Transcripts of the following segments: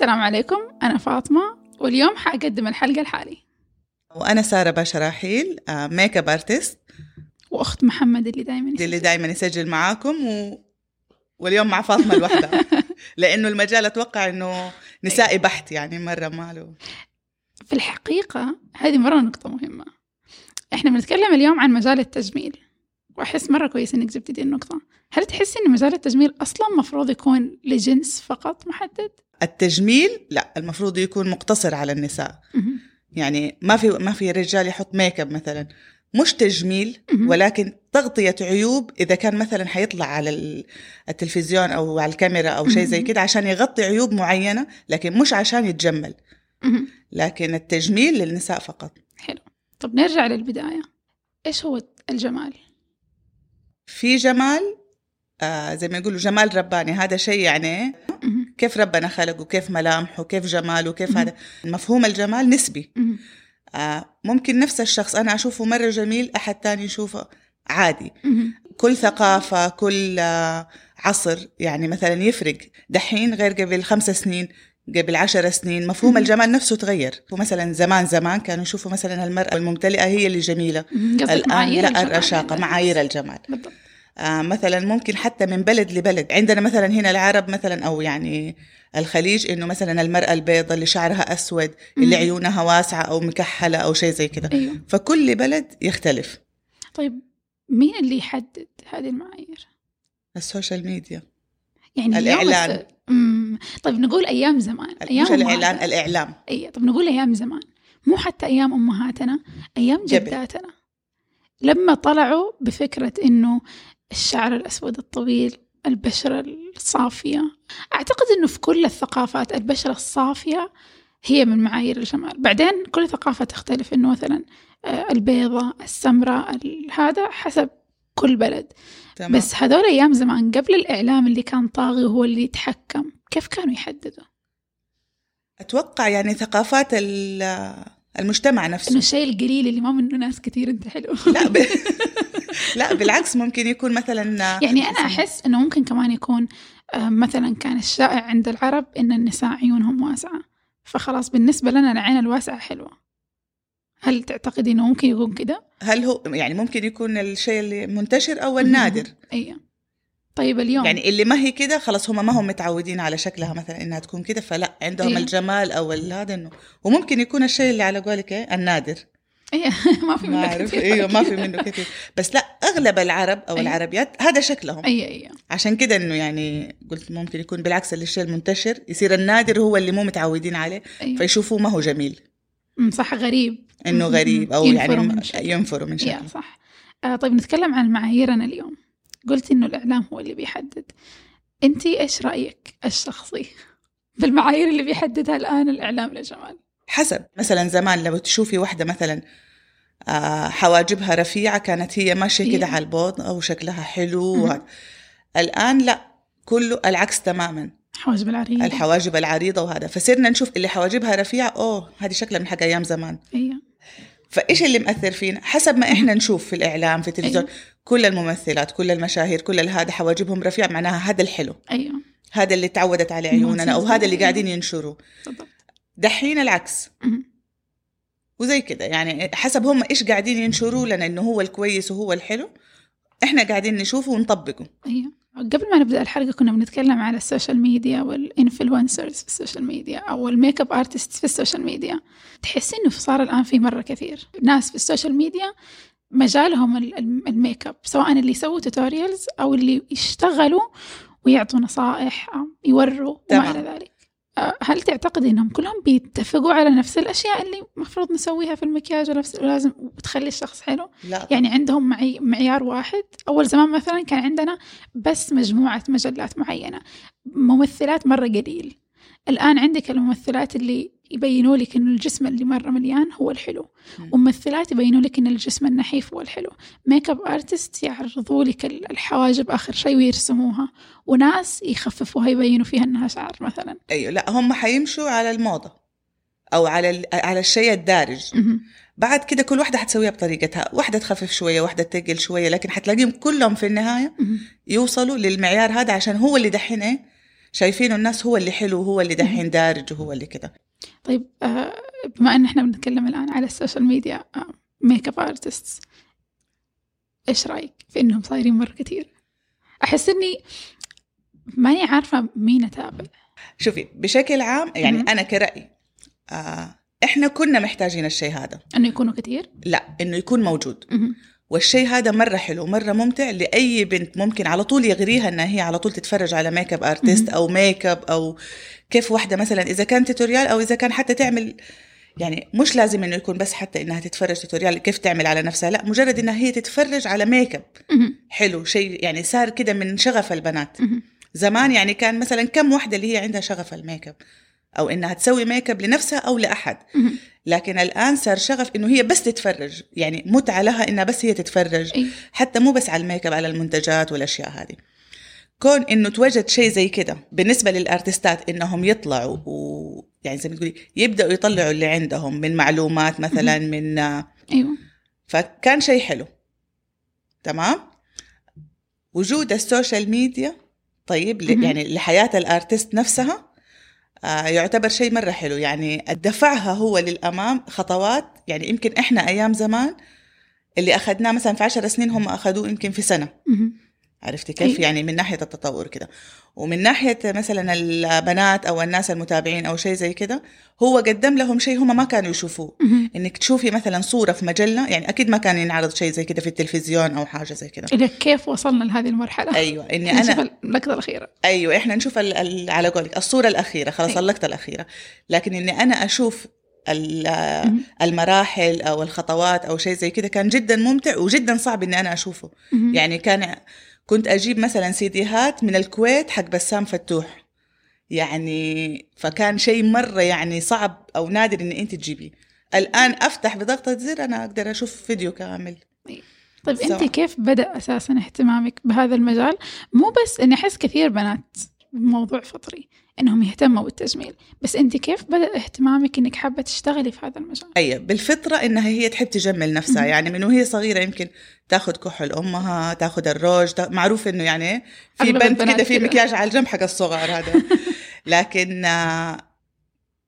السلام عليكم أنا فاطمة واليوم حأقدم الحلقة لحالي وأنا سارة باشراحيل makeup artist وأخت محمد اللي دائما اللي دائما يسجل معاكم و... واليوم مع فاطمة لوحدها لأنه المجال أتوقع إنه نسائي بحت يعني مرة ما له. في الحقيقة هذه مرة نقطة مهمة. إحنا بنتكلم اليوم عن مجال التجميل وأحس مرة كويس إنك جبتي دي النقطة. هل تحسي إن مجال التجميل أصلا مفروض يكون لجنس فقط محدد؟ التجميل لا المفروض يكون مقتصر على النساء. يعني ما في ما في رجال يحط ميك اب مثلا مش تجميل. ولكن تغطية عيوب إذا كان مثلا حيطلع على ال- التلفزيون أو على الكاميرا أو شيء زي. كده عشان يغطي عيوب معينة لكن مش عشان يتجمل. لكن التجميل للنساء فقط حلو طب نرجع للبداية إيش هو الجمال؟ في جمال آه زي ما يقولوا جمال رباني هذا شيء يعني. كيف ربنا خلقه كيف ملامحه كيف جماله كيف. هذا مفهوم الجمال نسبي. آه ممكن نفس الشخص أنا أشوفه مرة جميل أحد تاني يشوفه عادي. كل ثقافة كل آه، عصر يعني مثلا يفرق دحين غير قبل خمس سنين قبل عشر سنين مفهوم. الجمال نفسه تغير ومثلا زمان زمان كانوا يشوفوا مثلا المرأة الممتلئة هي اللي جميلة الآن معايير لا الجمال الرشاقة. معايير الجمال بالضبط مثلا ممكن حتى من بلد لبلد عندنا مثلا هنا العرب مثلا أو يعني الخليج إنه مثلا المرأة البيضاء اللي شعرها أسود اللي مم. عيونها واسعة أو مكحلة أو شيء زي كذا أيوه فكل بلد يختلف طيب مين اللي يحدد هذه المعايير؟ السوشيال ميديا يعني اليوم الإعلان. الس- طيب نقول أيام زمان أيام مش الإعلان أمهاتنا. الإعلام أي طب نقول أيام زمان مو حتى أيام أمهاتنا أيام قبل. جداتنا لما طلعوا بفكرة إنه الشعر الأسود الطويل البشرة الصافية. أعتقد إنه في كل الثقافات البشرة الصافية هي من معايير الجمال. بعدين كل ثقافة تختلف إنه مثلا آه، البيضة السمراء ال- هذا حسب كل بلد. تمام. بس هذول أيام زمان قبل الإعلام اللي كان طاغي وهو اللي يتحكم كيف كانوا يحددوا؟ أتوقع يعني ثقافات ال- المجتمع إنه نفسه الشيء القليل اللي ما منه ناس كثير أنت حلو. لا ب... لا بالعكس ممكن يكون مثلا يعني أنا أحس إنه ممكن كمان يكون آه، مثلا كان الشائع عند العرب إن النساء عيونهم واسعة. فخلاص بالنسبة لنا العين الواسعة حلوة. هل تعتقدي إنه ممكن يكون كده؟ هل هو يعني ممكن يكون الشيء اللي منتشر أو النادر؟ أيوة طيب اليوم. يعني اللي ما هي كده خلاص هم ما هم متعودين على شكلها مثلا إنها تكون كده فلا عندهم إيه. الجمال أو هذا إنه. وممكن يكون الشيء اللي على قولك إيه النادر. ما في منه كثير أيوه ما في منه كثير بس لا أغلب العرب أو أيوة. العربيات هذا شكلهم. أيوة أيوة عشان كده إنه يعني قلت ممكن يكون بالعكس الشيء المنتشر يصير النادر هو اللي مو متعودين عليه أيوة فيشوفوه ما هو جميل. صح غريب. إنه. غريب أو ينفروا يعني من. ينفروا من شكله. صح. آه طيب نتكلم عن معاييرنا اليوم. قلت إنه الإعلام هو اللي بيحدد. أنتي إيش رأيك الشخصي بالمعايير اللي بيحددها الآن الإعلام للجمال؟ حسب. مثلا زمان لو تشوفي واحدة مثلا آه، حواجبها رفيعة كانت هي ماشية كده إيه. على البوض أو شكلها حلو. الآن لا كله العكس تماما. حواجب العريض الحواجب العريضة وهذا. فصرنا نشوف اللي حواجبها رفيعة أوه هذه شكلها من حق أيام زمان. أيوة فإيش اللي مأثر فينا؟ حسب ما إحنا نشوف في الإعلام في التلفزيون أيوة. كل الممثلات كل المشاهير كل هذا حواجبهم رفيعة معناها هذا الحلو. أيوة هذا اللي تعودت عليه عيوننا أو هذا اللي قاعدين ينشروه. دحين العكس. وزي كده يعني حسب هم إيش قاعدين ينشروا لنا إنه هو الكويس وهو الحلو إحنا قاعدين نشوفه ونطبقه. أيوة. قبل ما نبدأ الحلقة كنا بنتكلم على ال social media وال influencers في ال social media أو ال makeup artist في ال social media. تحسي إنه صار الآن في مرة كثير. ناس في ال social media مجالهم ال- ال- الميك اب سواء اللي يسووا tutorials أو اللي يشتغلوا ويعطوا نصائح يوروا وما. إلى ذلك. هل تعتقد إنهم كلهم بيتفقوا على نفس الأشياء اللي المفروض نسويها في المكياج ونفس ولازم وتخلي الشخص حلو لا. يعني عندهم معي معيار واحد. أول زمان مثلا كان عندنا بس مجموعة مجلات معينة ممثلات مرة قليل. الآن عندك الممثلات اللي يبينوا لك إنه الجسم اللي مرة مليان هو الحلو. مم. وممثلات يبينوا لك إن الجسم النحيف هو الحلو. makeup artist يعرضوا لك ال- الحواجب آخر شيء ويرسموها. وناس يخففوها يبينوا فيها إنها شعر مثلا. أيوه لا هم حيمشوا على الموضة. أو على على الشيء الدارج. بعد كده كل واحدة حتسويها بطريقتها. واحدة تخفف شوية واحدة تقل شوية. لكن حتلاقيهم كلهم في النهاية مهم. يوصلوا للمعيار هذا عشان هو اللي دحين إيه؟ شايفينه الناس هو اللي حلو وهو اللي دحين دارج وهو اللي كده. طيب آه، بما إن إحنا بنتكلم الآن على ال social media makeup artists إيش رأيك في إنهم صايرين مرة كثير أحس إني ماني عارفة مين أتابع. شوفي بشكل عام يعني مهم. أنا كرأي آه إحنا كنا محتاجين الشيء هذا. إنه يكونوا كثير لا إنه يكون موجود. مهم. والشيء هذا مرة حلو مرة ممتع لأي بنت ممكن على طول يغريها إنها هي على طول تتفرج على makeup artist. أو ميك اب أو كيف واحدة مثلا إذا كان tutorial أو إذا كان حتى تعمل يعني مش لازم إنه يكون بس حتى إنها تتفرج tutorial كيف تعمل على نفسها لا مجرد إنها هي تتفرج على ميك اب. حلو شيء يعني صار كده من شغف البنات. زمان يعني كان مثلا كم واحدة اللي هي عندها شغف الميك اب أو إنها تسوي ميك اب لنفسها أو لأحد. لكن الآن صار شغف إنه هي بس تتفرج يعني متعة لها إنها بس هي تتفرج إي. حتى مو بس على الميك اب على المنتجات والأشياء هذه. كون إنه توجد شيء زي كده بالنسبة لل artistات إنهم يطلعوا و يعني زي ما تقولي يبدأوا يطلعوا اللي عندهم من معلومات مثلا من أيوه. فكان شيء حلو. تمام؟ وجود ال social media طيب. يعني لحياة ال artist نفسها يعتبر شيء مرة حلو. يعني دفعها هو للأمام خطوات. يعني يمكن إحنا أيام زمان اللي أخذناه مثلا في عشر سنين هم أخذوه يمكن في مهم. عرفتي كيف؟ أيوة. يعني من ناحية التطور كده. ومن ناحية مثلا البنات أو الناس المتابعين أو شيء زي كده هو قدم لهم شيء هم ما كانوا يشوفوه. إنك تشوفي مثلا صورة في مجلة يعني أكيد ما كان ينعرض شيء زي كده في التلفزيون أو حاجة زي كده إلى كيف وصلنا لهذه المرحلة أيوه إني نشوف أنا اللقطه الأخيرة أيوه إحنا نشوف ال... ال... على قولك الصورة الأخيرة خلاص أيوة. اللقطه الأخيرة لكن إني أنا أشوف ال- مهم. المراحل أو الخطوات أو شيء زي كده كان جدا ممتع وجدا صعب إني أنا أشوفه. يعني كان كنت أجيب مثلا سيديهات من الكويت حق بسام فتوح. يعني فكان شيء مرة يعني صعب أو نادر إن أنت تجيبيه الآن أفتح بضغطة زر أنا أقدر أشوف فيديو كامل. طيب سواء. انت كيف بدأ أساسا اهتمامك بهذا المجال؟ مو بس إني أحس كثير بنات بموضوع فطري. إنهم يهتموا بالتجميل بس أنت كيف بدأ اهتمامك إنك حابة تشتغلي في هذا المجال أي بالفطرة إنها هي تحب تجمل نفسها. يعني من وهي صغيرة يمكن تاخذ كحل أمها تاخذ الروج معروف إنه يعني في بنت كده في. مكياج على الجنب حق الصغار هذا لكن آه،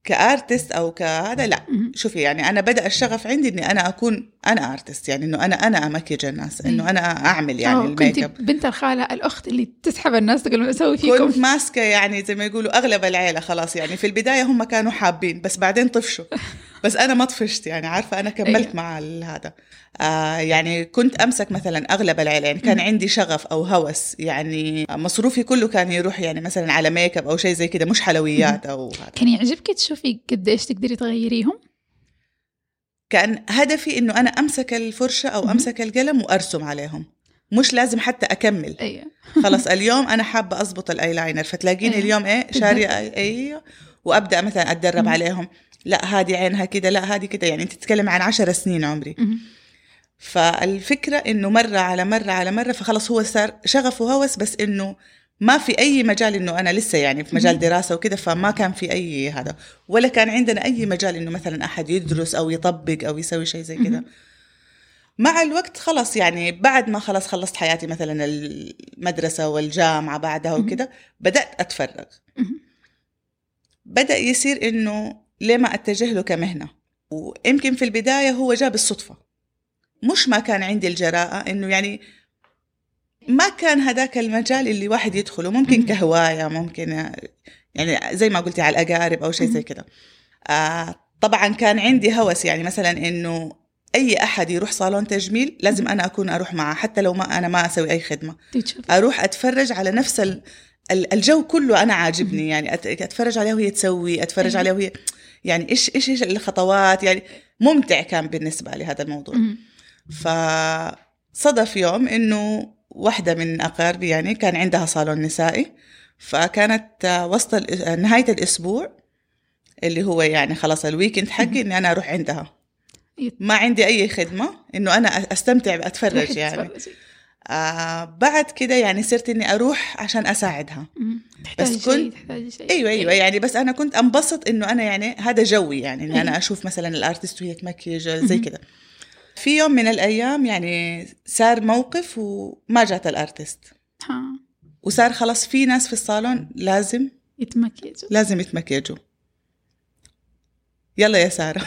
ك artist أو كهذا لا. شوفي يعني أنا بدأ الشغف عندي إني أنا أكون أنا artist يعني إنه أنا أنا امكج الناس إنه أنا أعمل يعني ال make كنت up. بنت الخالة الأخت اللي تسحب الناس تقول أسوي فيكم. كنت ماسكة يعني زي ما يقولوا أغلب العيلة خلاص يعني في البداية هم كانوا حابين بس بعدين طفشوا. بس أنا ما طفشت يعني عارفة أنا كملت أيوة. مع هذا آه يعني كنت أمسك مثلا أغلب العيله يعني كان. عندي شغف أو هوس يعني مصروفي كله كان يروح يعني مثلا على ميك اب أو شيء زي كده مش حلويات أو هذا كان يعجبك تشوفي قديش تقدري تغيريهم كان هدفي إنه أنا أمسك الفرشة أو. أمسك القلم وأرسم عليهم مش لازم حتى أكمل أيوه خلاص اليوم أنا حابة أضبط الأيلاينر فتلاقيني أيوة. اليوم إيه. شارية أيوه وأبدأ مثلا أتدرب. عليهم لا هذه عينها كده لا هذه كده يعني انت تتكلم عن عشر سنين عمري. فالفكرة إنه مرة على مرة على مرة فخلص هو صار شغف وهوس بس إنه ما في أي مجال إنه أنا لسه يعني في مجال. دراسة وكده فما كان في أي هذا ولا كان عندنا أي مجال إنه مثلا أحد يدرس أو يطبق أو يسوي شيء زي كده. مع الوقت خلاص يعني بعد ما خلاص خلصت حياتي مثلا المدرسة والجامعة بعدها. وكده بدأت أتفرغ مهم. بدأ يصير إنه ليه ما أتجه له كمهنة. ويمكن في البداية هو جاء بالصدفة مش ما كان عندي الجراءة إنه يعني ما كان هذاك المجال اللي واحد يدخله. ممكن. كهواية ممكن يعني زي ما قلتي على الأقارب أو شيء زي. كده آه طبعا كان عندي هوس يعني مثلا إنه أي أحد يروح صالون تجميل لازم أنا أكون أروح معه حتى لو ما أنا ما أي خدمة. تشوفي أروح أتفرج على نفس ال- ال- الجو كله أنا عاجبني يعني أتفرج عليها وهي تسوي أتفرج. عليها وهي يعني إيش إيش إيش الخطوات؟ يعني ممتع كان بالنسبة لي هذا الموضوع. فصدف يوم إنه واحدة من أقاربي يعني كان عندها صالون نسائي فكانت وسط نهاية الأسبوع اللي هو يعني خلاص الويكند حقي إني أنا أروح عندها. ما عندي أي خدمة إنه أنا أستمتع أتفرج يعني. آه بعد كده يعني صرت إني أروح عشان أساعدها. مهم. تحتاجي بس شيء كنت- تحتاجي شيء. أيوه أيوه يعني بس أنا كنت أنبسط إنه أنا يعني هذا جوي يعني إني أنا أيوة. أشوف مثلا الأرتست وهي تمكيج زي. كده. في يوم من الأيام يعني صار موقف وما جات الأرتست. ها. وصار خلاص في ناس في الصالون لازم يتمكيجوا. لازم يتمكيجوا. يلا يا سارة.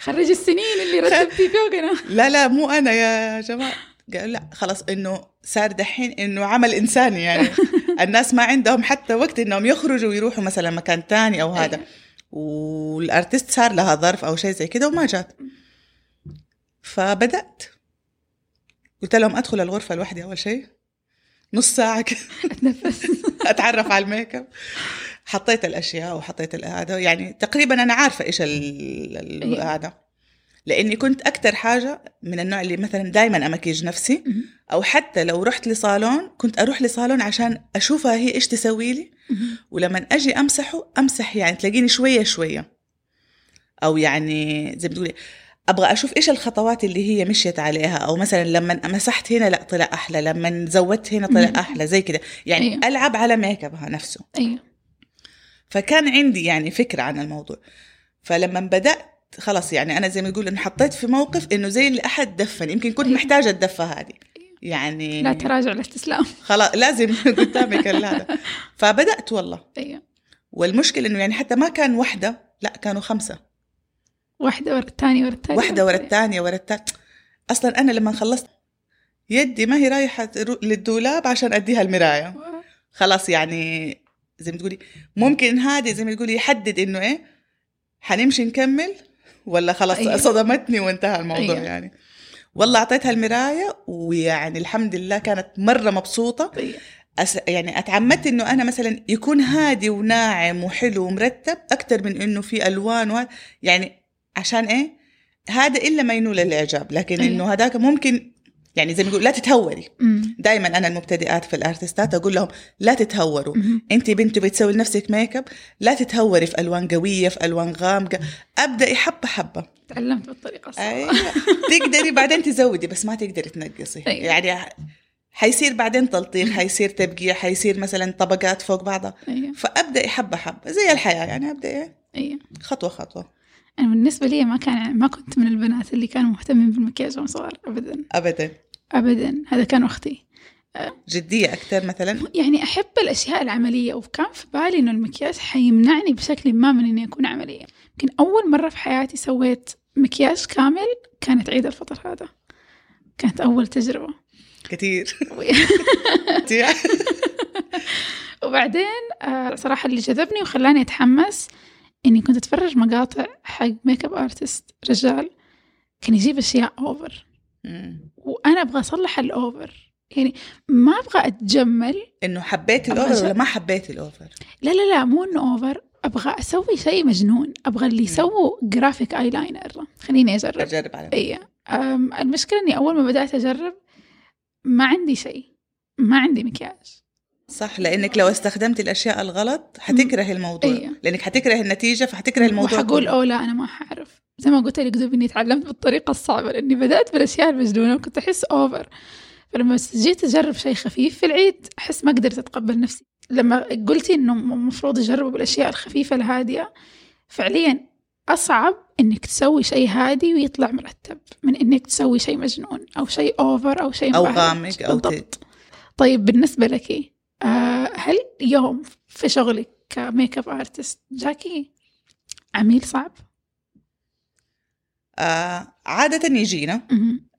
خرج السنين اللي رتبتي فوقنا لا لا مو أنا يا جماعة. قال لا خلاص إنه صار دحين إنه عمل إنساني يعني. الناس ما عندهم حتى وقت إنهم يخرجوا ويروحوا مثلا مكان تاني أو هذا. أيوة. والأرتست صار لها ظرف أو شيء زي كده وما جات. فبدأت. قلت لهم أدخل الغرفة لوحدي أول شيء. نص ساعة كده. أتنفس. أتعرف على الميك أب. حطيت الأشياء وحطيت هذا. يعني تقريبا أنا عارفة إيش أيوة. هذا. لأني كنت أكثر حاجة من النوع اللي مثلا دائما أمكيج نفسي. أو حتى لو رحت لصالون كنت أروح لصالون عشان أشوفها هي إيش تسوي لي. ولما أجي أمسحه أمسح يعني تلاقيني شوية شوية. أو يعني زي ما بتقولي أبغى أشوف إيش الخطوات اللي هي مشيت عليها. أو مثلا لما مسحت هنا لا طلع أحلى. لما زودت هنا. طلع أحلى. زي كده. يعني أيوة. ألعب على ميك ابها نفسه. أيوه. فكان عندي يعني فكرة عن الموضوع. فلما بدأت خلاص يعني أنا زي ما تقول إنه حطيت في موقف إنه زي اللي أحد دفني يمكن كنت أيوة. محتاجة الدفة هذه. يعني لا تراجع الاستسلام. خلاص لازم قدامك هذا فبدأت والله. أيوه. والمشكلة إنه يعني حتى ما كان واحدة لا كانوا خمسة. واحدة ورا الثانية ورا الثانية واحدة ورا الثانية ورا الثانية أصلا أنا لما خلصت يدي ما هي رايحة للدولاب عشان أديها المراية. خلاص يعني زي ما تقولي ممكن هذه زي ما تقولي يحدد إنه إيه حنمشي نكمل ولا خلاص أيوة. صدمتني وانتهى الموضوع أيوة. يعني والله أعطيتها المراية ويعني الحمد لله كانت مرة مبسوطة طيب. أس... يعني أتعمدت إنه أنا مثلا يكون هادي وناعم وحلو ومرتب أكثر من إنه في ألوان و... يعني عشان إيه هذا إلا ما ينول الإعجاب لكن أيوة. إنه هذاك ممكن يعني زي ما يقول لا تتهوري. دائما أنا المبتدئات في الأرتستات أقول لهم لا تتهوروا. أنت بنت بتسوي لنفسك ميك أب لا تتهوري في ألوان قوية في ألوان غامقة. أبدأي حبة حبة. تعلمت بالطريقة الصح. أيوه. تقدري بعدين تزودي بس ما تقدري تنقصي. أيوة. يعني حيصير بعدين تلطيخ حيصير تبقيع حيصير مثلا طبقات فوق بعضها. أيوه. فأبدأي حبة حبة. زي الحياة يعني أبدأي أيوه. خطوة خطوة. أنا بالنسبة لي ما كان ما كنت من البنات اللي كانوا مهتمين بالمكياج وهم صغار ابدا. ابدا. ابدا. هذا كان أختي جدية أكثر مثلا؟ يعني أحب الأشياء العملية وكان في بالي إنه المكياج حيمنعني بشكل ما من إني أكون عملية. يمكن أول مرة في حياتي سويت مكياج كامل كانت عيد الفطر هذا. كانت أول تجربة. كثير. وبعدين آه، صراحة اللي جذبني وخلاني أتحمس إني كنت أتفرج مقاطع حق makeup artist رجال كان يجيب أشياء over مم. وأنا أبغى أصلح ال over يعني ما أبغى أتجمل. إنه حبيتي أبغى ال over أجرب. ولا ما حبيتي ال over لا لا لا مو إنه over أبغى أسوي شيء مجنون. أبغى اللي يسووا graphic eyeliner خليني أجرب. أجرب على اي المشكلة إني أول ما بدأت أجرب ما عندي شيء. ما عندي مكياج. صح لأنك لو استخدمتي الأشياء الغلط حتكرهي الموضوع أيوة. لأنك حتكرهي النتيجة فحتكرهي الموضوع وحقول. اوه لا أنا ما حعرف زي ما قلت لك دوب إني تعلمت بالطريقة الصعبة لأني بدأت بالأشياء المجنونة وكنت أحس over فلما جيت أجرب شيء خفيف في العيد أحس ما قدرت أتقبل نفسي لما قلتي إنه المفروض يجربوا بالأشياء الخفيفة الهادية فعليا أصعب إنك تسوي شيء هادي ويطلع مرتب من إنك تسوي شيء مجنون أو شيء over أو شيء أو. غامق أو. بالضبط طيب بالنسبة لك آه هل يوم في شغلك كميك أب آرتست جاكي عميل صعب؟ آه عادة يجينا.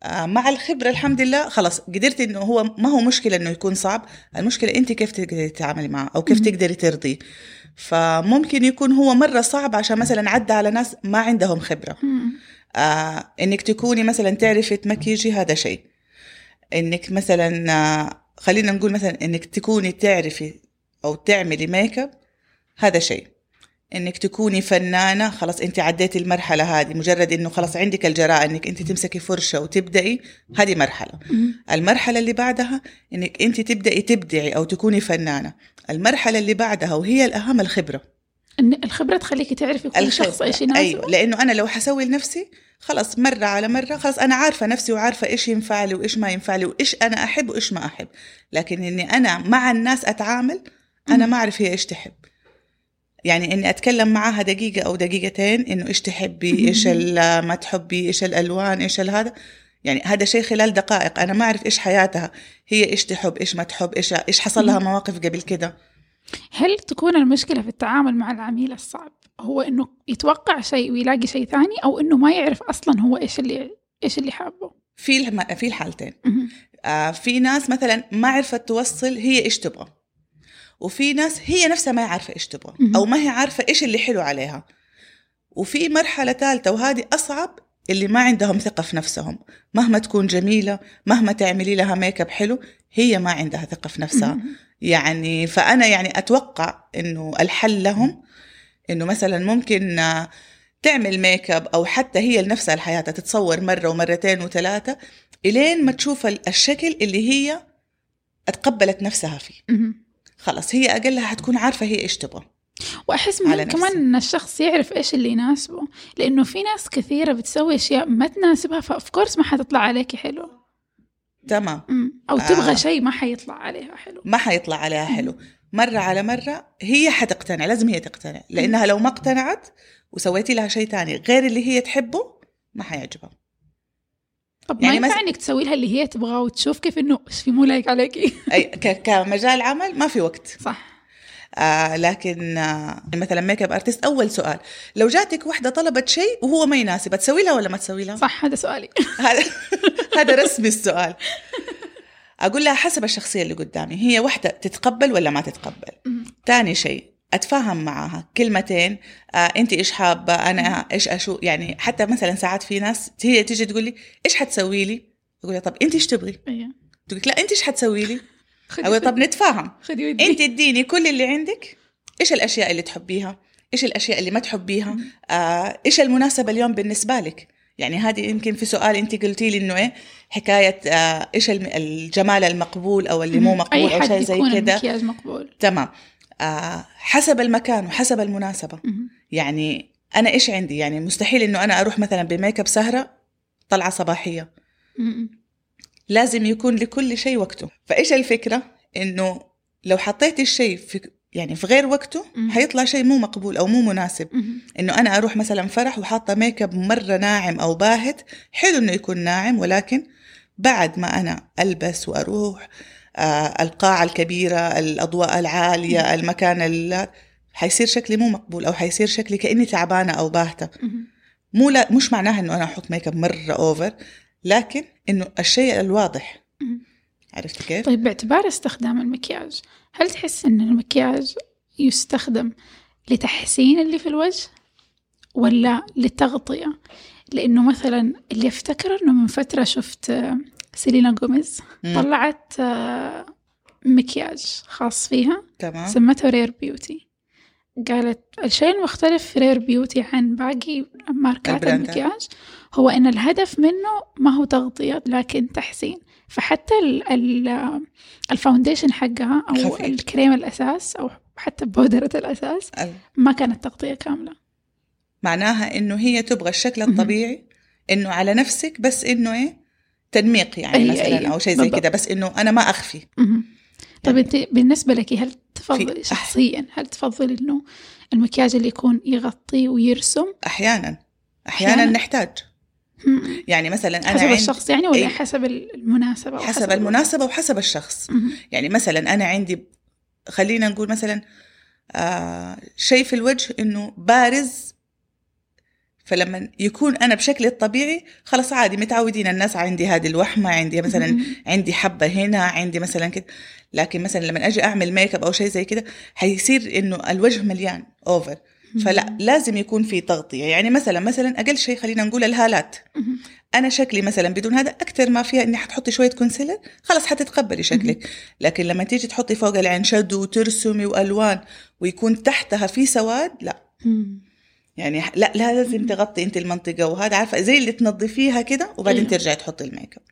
آه مع الخبرة الحمد لله خلاص قدرت إنه هو ما هو مشكلة إنه يكون صعب المشكلة أنت كيف تقدري تتعاملي معه أو كيف. تقدري ترضيه فممكن يكون هو مرة صعب عشان مثلا عدى على ناس ما عندهم خبرة مم. آه إنك تكوني مثلا تعرفي تمكيجي هذا شيء إنك مثلا آه خلينا نقول مثلا إنك تكوني تعرفي أو تعملي ميك اب هذا شيء. إنك تكوني فنانة خلاص أنت عديتي المرحلة هذه مجرد إنه خلاص عندك الجراءه إنك أنت تمسكي فرشة وتبدأي هذه مرحلة. المرحلة اللي بعدها إنك أنت تبدأي تبدعي أو تكوني فنانة. المرحلة اللي بعدها وهي الأهم الخبرة. إن الخبرة تخليكي تعرفي كل شخص. إيش يناسبه. أيوه لأنه أنا لو حسوي لنفسي خلاص مرة على مرة خلاص أنا عارفة نفسي وعارفة إيش ينفع لي وإيش ما ينفع لي وإيش أنا أحب وإيش ما أحب. لكن إني أنا مع الناس أتعامل أنا. ما أعرف هي إيش تحب. يعني إني أتكلم معاها دقيقة أو دقيقتين إنه إيش تحبي إيش ما تحبي إيش الألوان إيش هذا. يعني هذا شيء خلال دقائق. أنا ما أعرف إيش حياتها. هي إيش تحب إيش ما تحب إيش إيش حصل لها. مواقف قبل كده. هل تكون المشكلة في التعامل مع العميل الصعب هو إنه يتوقع شيء ويلاقي شيء ثاني أو إنه ما يعرف أصلا هو إيش اللي إيش اللي حابه في الم- في الحالتين. آه في ناس مثلا ما عرفت توصل هي إيش تبغى وفي ناس هي نفسها ما عارفة إيش تبغى. أو ما هي عارفة إيش اللي حلو عليها وفي مرحلة ثالثة وهذه أصعب اللي ما عندهم ثقة في نفسهم مهما تكون جميلة مهما تعملي لها ميك اب حلو هي ما عندها ثقة في نفسها. يعني فأنا يعني أتوقع إنه الحل لهم إنه مثلا ممكن تعمل make up أو حتى هي لنفسها لحياتها تتصور مرة ومرتين وثلاثة إلين ما تشوف ال- الشكل اللي هي اتقبلت نفسها فيه. خلاص هي أقلها حتكون عارفة هي إيش تبغى على مهم. كمان إن الشخص يعرف إيش اللي يناسبه لأنه في ناس كثيرة بتسوي أشياء ما تناسبها فأوف كورس ما حتطلع عليكي حلو. تمام. مم. أو آه. تبغى شيء ما حيطلع عليها حلو. ما حيطلع عليها حلو. مرة على مرة هي حتقتنع لازم هي تقتنع لأنها لو ما اقتنعت وسويتي لها شيء تاني غير اللي هي تحبه ما حيعجبها. طب ما يعني ينفع مثلا- إنك تسوي لها اللي هي تبغاه وتشوف كيف إنه إيش في مو لايق عليكي؟ أي كمجال عمل ما في وقت. صح. آه لكن آه مثلا make up artist أول سؤال. لو جاتك واحدة طلبت شيء وهو ما يناسب تسوي لها ولا ما تسوي لها؟ صح هذا سؤالي. هذا هذا رسمي السؤال. أقول لها حسب الشخصية اللي قدامي هي واحدة تتقبل ولا ما تتقبل؟ مم. تاني شيء أتفاهم معاها كلمتين آه انت إيش حابة؟ أنا إيش أشو؟ يعني حتى مثلا ساعات في ناس هي تيجي تقول لي إيش حتسوي لي؟ أقول لها طب انت إيش تبغي؟ أيوة. تقول لا انت إيش حتسوي لي؟ أقول طب نتفاهم. أنت اديني كل اللي عندك إيش الأشياء اللي تحبيها؟ إيش الأشياء اللي ما تحبيها؟ آه، إيش المناسبة اليوم بالنسبة لك؟ يعني هذه يمكن في سؤال أنت قلتي لي إنه إيه حكاية آه، إيش الجمال المقبول أو اللي مو مقبول أي أو شيء زي المكياج مقبول. تمام. آه، حسب المكان وحسب المناسبة. مم. يعني أنا إيش عندي؟ يعني مستحيل إنه أنا أروح مثلا بميك أب سهرة طلعة صباحية. مم. لازم يكون لكل شيء وقته فإيش الفكرة إنه لو حطيت الشيء في يعني في غير وقته مم. حيطلع شيء مو مقبول أو مو مناسب مم. إنه أنا أروح مثلا فرح وحاطة make up مرة ناعم أو باهت حلو إنه يكون ناعم ولكن بعد ما أنا ألبس وأروح آه القاعة الكبيرة الأضواء العالية المكان ال- حيصير شكلي مو مقبول أو حيصير شكلي كأني تعبانة أو باهتة مم. مو لا مش معناها إنه أنا أحط make up مرة over لكن إنه الشيء الواضح. عرفت كيف؟ طيب باعتبار استخدام المكياج هل تحس إن المكياج يستخدم لتحسين اللي في الوجه ولا لتغطية لأنه مثلا اللي أفتكر أنه من فترة شفت آه، سيلينا جوميز. طلعت آه، مكياج خاص فيها تمام سمته رير بيوتي قالت الشيء المختلف في رير بيوتي عن باقي ماركات. المكياج هو إن الهدف منه ما هو تغطية لكن تحسين فحتى ال ال الفاونديشن حقها أو خفيف. الكريم الأساس أو حتى بودرة الأساس ال- ما كانت تغطية كاملة معناها إنه هي تبغى الشكل. الطبيعي إنه على نفسك بس إنه إيه تنميق يعني أي- مثلا أي. أو شيء زي. كده بس إنه أنا ما أخفي مهم. طيب يعني- أنت بالنسبة لك هل تفضلي شخصيا هل تفضلي إنه المكياج اللي يكون يغطي ويرسم أحيانا أحيانا أحياناً. نحتاج مم. يعني مثلا أنا حسب الشخص يعني ولا أي. حسب المناسبة أو حسب الوقت؟ المناسبة وحسب الشخص مهم. يعني مثلا أنا عندي خلينا نقول مثلا آه شيء في الوجه إنه بارز فلما يكون أنا بشكلي الطبيعي خلاص عادي متعودين الناس عندي هذه الوحمه عندي مثلا. عندي حبة هنا عندي مثلا كده. لكن مثلا لما أجي أعمل make up أو شيء زي كده حيصير إنه الوجه مليان over فلا لازم يكون في تغطية. يعني مثلا مثلا أقل شيء خلينا نقول الهالات. أنا شكلي مثلا بدون هذا أكثر ما فيها إني حتحطي شوية concealer خلاص حتتقبلي شكلك. لكن لما تيجي تحطي فوق العين shadow وترسمي وألوان ويكون تحتها في سواد لا. يعني لا لا لازم تغطي أنت المنطقة وهذا عارفة زي اللي تنظفيها كده وبعدين أيوة. ترجعي تحطي ال make up.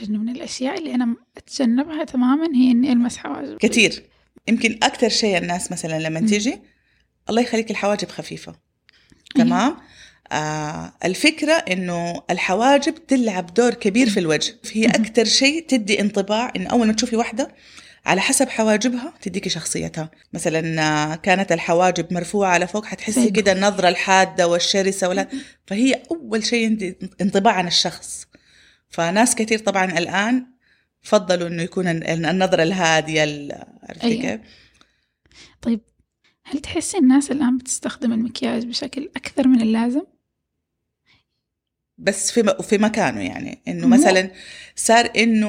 لأنه من الأشياء اللي أنا أتجنبها تماما هي إني ألمس حواجبي كثير يمكن أكثر شيء الناس مثلا لما. تيجي الله يخليك الحواجب خفيفة. أيوة. تمام؟ آه الفكرة إنه الحواجب تلعب دور كبير في الوجه. هي أكثر شيء تدي انطباع إن أول ما تشوفي واحدة على حسب حواجبها تديكي شخصيتها مثلا كانت الحواجب مرفوعة على فوق حتحسي كده النظرة الحادة والشرسة ولا فهي أول شيء انطباع عن الشخص فناس كثير طبعا الآن فضلوا إنه يكون ال- النظرة الهادية ال- عرفتي أيوة. كيف؟ طيب هل تحسي الناس الآن بتستخدم المكياج بشكل أكثر من اللازم؟ بس في في مكانه يعني إنه مثلا صار إنه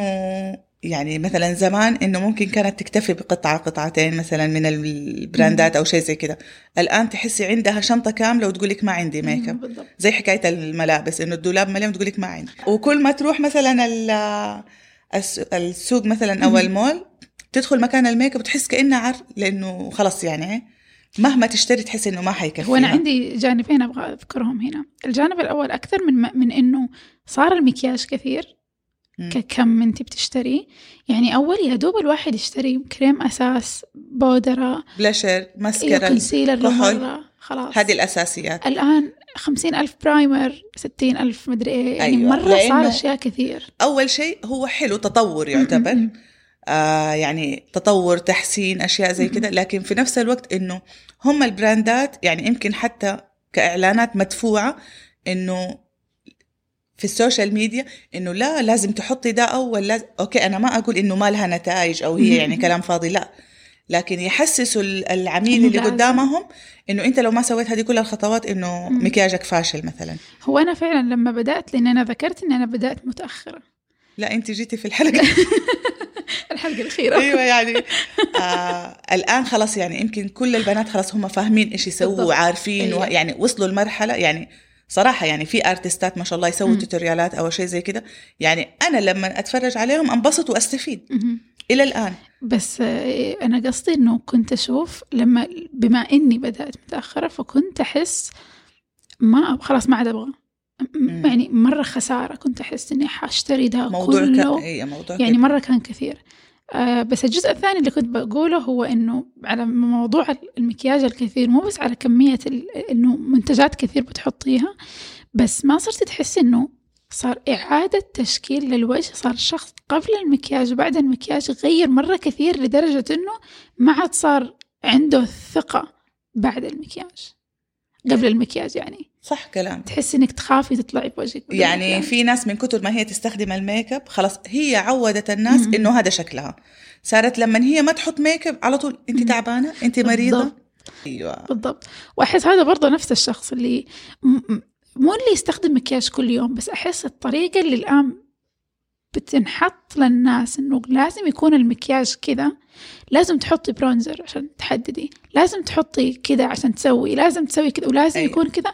يعني مثلا زمان إنه ممكن كانت تكتفي بقطعة قطعتين مثلا من البراندات أو شيء زي كده الآن تحسي عندها شنطة كاملة وتقول لك ما عندي make up زي حكاية الملابس إنه الدولاب مليان وتقول لك ما عندي. وكل ما تروح مثلا ال- الس- السوق مثلا أو. المول تدخل مكان ال make up وتحس كأنها عر لأنه خلص يعني مهما تشتري تحس إنه ما حيكفي. هو أنا عندي جانبين أبغى أذكرهم هنا. الجانب الأول أكثر من من إنه صار المكياج كثير. ككم انت بتشتري يعني أول يا دوب الواحد يشتري كريم أساس بودرة بلاشر إيه mascara concealer كحل. لمرة خلاص. هذه الأساسيات. الآن خمسين ألف primer ستين ألف مدري إيه. يعني أيوة، مرة صار أشياء كثير. أول شيء هو حلو تطور يعتبر. م- م- م. آه يعني تطور تحسين أشياء زي كده لكن في نفس الوقت إنه هم البراندات يعني يمكن حتى كإعلانات مدفوعة إنه في ال social media إنه لا لازم تحطي ده أول لازم okay أنا ما أقول إنه ما لها نتائج أو هي يعني كلام فاضي لا لكن يحسسوا ال- العميل اللي. قدامهم إنه أنت لو ما سويت هذه كل الخطوات إنه. مكياجك فاشل مثلا هو أنا فعلا لما بدأت لأن أنا ذكرت إن أنا بدأت متأخرة لا أنت جيتي في الحلقة الحلقة الأخيرة أيوه يعني آه الآن خلاص يعني يمكن كل البنات خلاص هم فاهمين إيش يسووا. وعارفين أيوة. يعني وصلوا لمرحلة يعني صراحة يعني في ارتستات ما شاء الله يسووا. توتوريالات أو شيء زي كده يعني أنا لما أتفرج عليهم أنبسط وأستفيد. إلى الآن بس آه، أنا قصدي إنه كنت أشوف لما بما إني بدأت متأخرة فكنت أحس ما خلاص ما عاد مم. يعني مرة خسارة كنت أحس إني حأشتري ده موضوع كله ك... اي موضوع يعني كده. مرة كان كثير آه بس الجزء الثاني اللي كنت بقوله هو إنه على موضوع المكياج الكثير مو بس على كمية إنه منتجات كثير بتحطيها بس ما صرت تحس إنه صار إعادة تشكيل للوجه صار الشخص قبل المكياج وبعد المكياج غير مرة كثير لدرجة إنه ما عاد صار عنده ثقة بعد المكياج قبل المكياج يعني. صح كلام تحس إنك تخافي تطلعي بوجهك يعني مكياج. في ناس من كتر ما هي تستخدم ال make up خلاص هي عودت الناس مم. إنه هذا شكلها صارت لما هي ما تحط make up على طول انت. تعبانة انت مريضة بالضبط. أيوه بالضبط وأحس هذا برضه نفس الشخص اللي مو اللي يستخدم مكياج كل يوم بس أحس الطريقة اللي الآن بتنحط للناس إنه لازم يكون المكياج كذا لازم تحطي bronzer عشان تحددي لازم تحطي كذا عشان تسوي لازم تسوي كذا ولازم أيوة. يكون كذا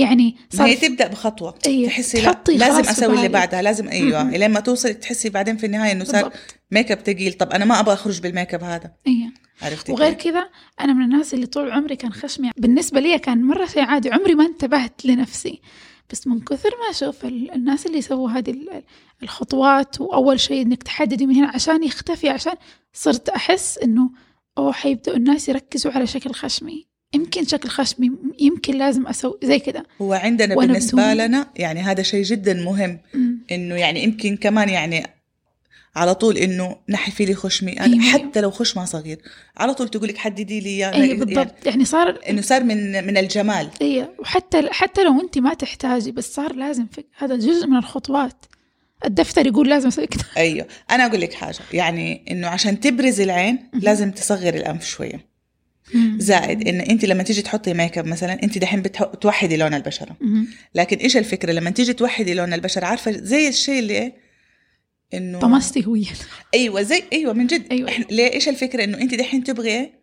يعني ما هي صار تبدأ بخطوة أيوة. تحسي لا لازم أسوي اللي. بعدها لازم أيوه. لين ما توصلي تحسي بعدين في النهاية إنه صار make up ثقيل طب أنا ما أبغى أخرج بال make up هذا أيوه عرفتي وغير؟ كذا أنا من الناس اللي طول عمري كان خشمي بالنسبة لي كان مرة شيء عادي عمري ما انتبهت لنفسي بس من كثر ما أشوف ال- الناس اللي يسووا هذه ال- الخطوات وأول شيء إنك تحددي من هنا عشان يختفي عشان صرت أحس إنه أوه حيبدأوا الناس يركزوا على شكل خشمي يمكن شكل خشمي يمكن لازم أسوي زي كذا هو عندنا بالنسبة بدون- لنا يعني هذا شيء جدا مهم. إنه يعني يمكن كمان يعني على طول إنه نحفي لي خشمي. أنا أيوة. حتى لو خشمها صغير على طول تقول لك حددي لي إياه اي يعني بالضبط. يعني صار إنه صار من من الجمال. اي وحتى حتى لو أنت ما تحتاجي بس صار لازم في هذا جزء من الخطوات. الدفتر يقول لازم أسوي كذا أيوه. أنا أقول لك حاجة. يعني إنه عشان تبرز العين. لازم تصغر الأنف شوية. زائد إن أنت لما تيجي تحطي make up مثلا أنت دحين بتح- توحدي لون البشرة. لكن إيش الفكرة؟ لما تيجي توحدي لون البشرة عارفة زي الشيء اللي إيه؟ إنه طمستي هوية أيوه زي أيوه من جد. أيوة. ليه؟ إيش الفكرة؟ إنه أنت دحين تبغي إيه؟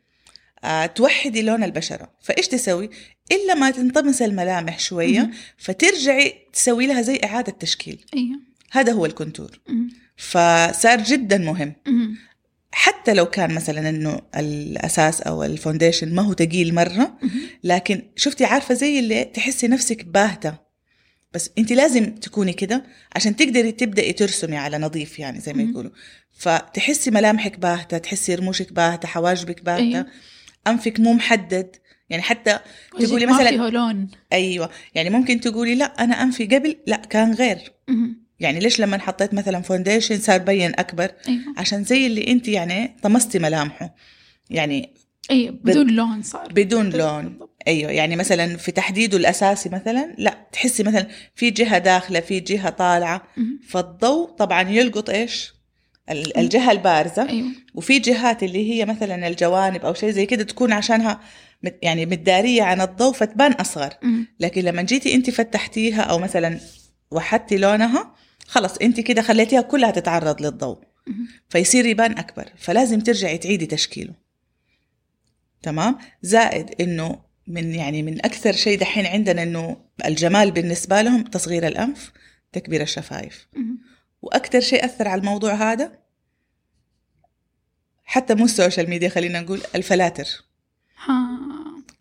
آه توحدي لون البشرة. فإيش تسوي؟ إلا ما تنطمس الملامح شوية مهم. فترجعي تسوي لها زي إعادة تشكيل. أيوه. هذا هو ال contour. فصار جدا مهم. أمم. حتى لو كان مثلا إنه الأساس أو ال foundation ما هو تقيل مرة. لكن شفتي عارفة زي اللي تحسي نفسك باهتة بس انت لازم تكوني كده عشان تقدري تبدأي ترسمي على نظيف يعني زي ما. يقولوا فتحسي ملامحك باهتة تحسي رموشك باهتة حواجبك باهتة أيوة. أنفك مو محدد يعني حتى تقولي ما مثلا فيه لون أيوه يعني ممكن تقولي لا أنا أنفي قبل لا كان غير. يعني ليش لما حطيت مثلا فونديشن صار بين أكبر؟ أيوه. عشان زي اللي أنت يعني طمستي ملامحه. يعني أيوه بدون لون صار. بدون لون. أيوه يعني مثلا في تحديده الأساسي مثلا لا تحسي مثلا في جهة داخلة في جهة طالعة. فالضوء طبعا يلقط إيش؟ ال- الجهة البارزة. أيوه. وفي جهات اللي هي مثلا الجوانب أو شيء زي كده تكون عشانها يعني متدارية عن الضوء فتبان أصغر. لكن لما جيتي أنت فتحتيها أو مثلا وحدتي لونها خلص انت كده خليتيها كلها تتعرض للضوء. فيصير يبان أكبر فلازم ترجعي تعيدي تشكيله. تمام؟ زائد إنه من يعني من أكثر شيء دحين عندنا إنه الجمال بالنسبة لهم تصغير الأنف تكبير الشفايف. وأكثر شيء أثر على الموضوع هذا حتى مو ال social media خلينا نقول ال filters.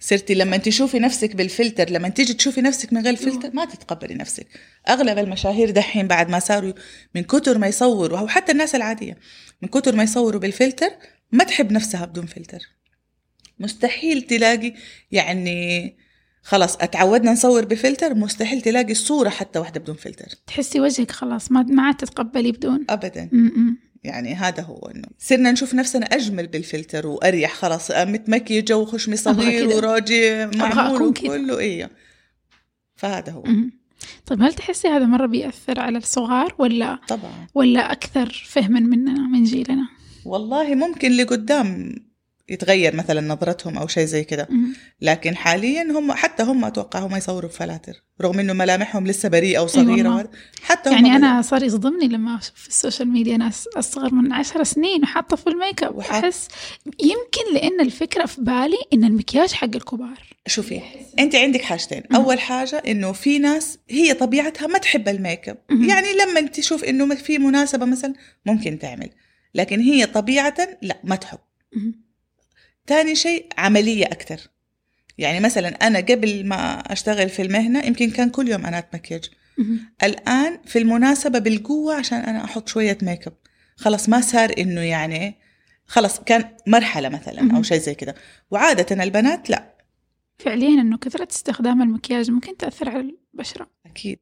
صرتي لما تشوفي نفسك بالفلتر لما تيجي تشوفي نفسك من غير فلتر ما تتقبلي نفسك. أغلب المشاهير دحين بعد ما صاروا من كتر ما يصوروا أو حتى الناس العادية من كتر ما يصوروا بالفلتر ما تحب نفسها بدون فلتر. مستحيل تلاقي يعني خلاص اتعودنا نصور بفلتر مستحيل تلاقي صورة حتى واحدة بدون فلتر. تحسي وجهك خلاص ما ما عاد تتقبلي بدون. ابدا. مم. يعني هذا هو إنه صرنا نشوف نفسنا أجمل بالفلتر وأريح خلاص متمكيجه وخشمي صغير. وراجي معمول. وكله إيه فهذا هو. طيب هل تحسي هذا مرة بيأثر على الصغار ولا طبعا ولا أكثر فهما مننا من جيلنا؟ والله ممكن لقدام يتغير مثلا نظرتهم أو شيء زي كذا مم. لكن حاليا هم حتى هم أتوقع هم يصوروا ب filters رغم إنه ملامحهم لسه بريئة وصغيرة والله. وهذا. حتى هم يعني. أنا صار يصدمني لما في ال social media ناس أصغر من عشر سنين وحاطة في الميك اب أحس يمكن لأن الفكرة في بالي إن المكياج حق الكبار شوفي أنت عندك حاجتين مم. أول حاجة إنه في ناس هي طبيعتها ما تحب الميك اب. يعني لما تشوف إنه في مناسبة مثلا ممكن تعمل لكن هي طبيعه لا ما تحب مم. تاني شيء عملية أكثر يعني مثلا أنا قبل ما أشتغل في المهنة يمكن كان كل يوم أنا اتمكيج مم. الآن في المناسبة بالقوة عشان أنا أحط شوية ميك اب خلاص ما صار إنه يعني خلاص كان مرحلة مثلا مهم. شيء زي كذا. وعادة البنات لا. فعليا إنه كثرة استخدام المكياج ممكن تأثر على البشرة. أكيد.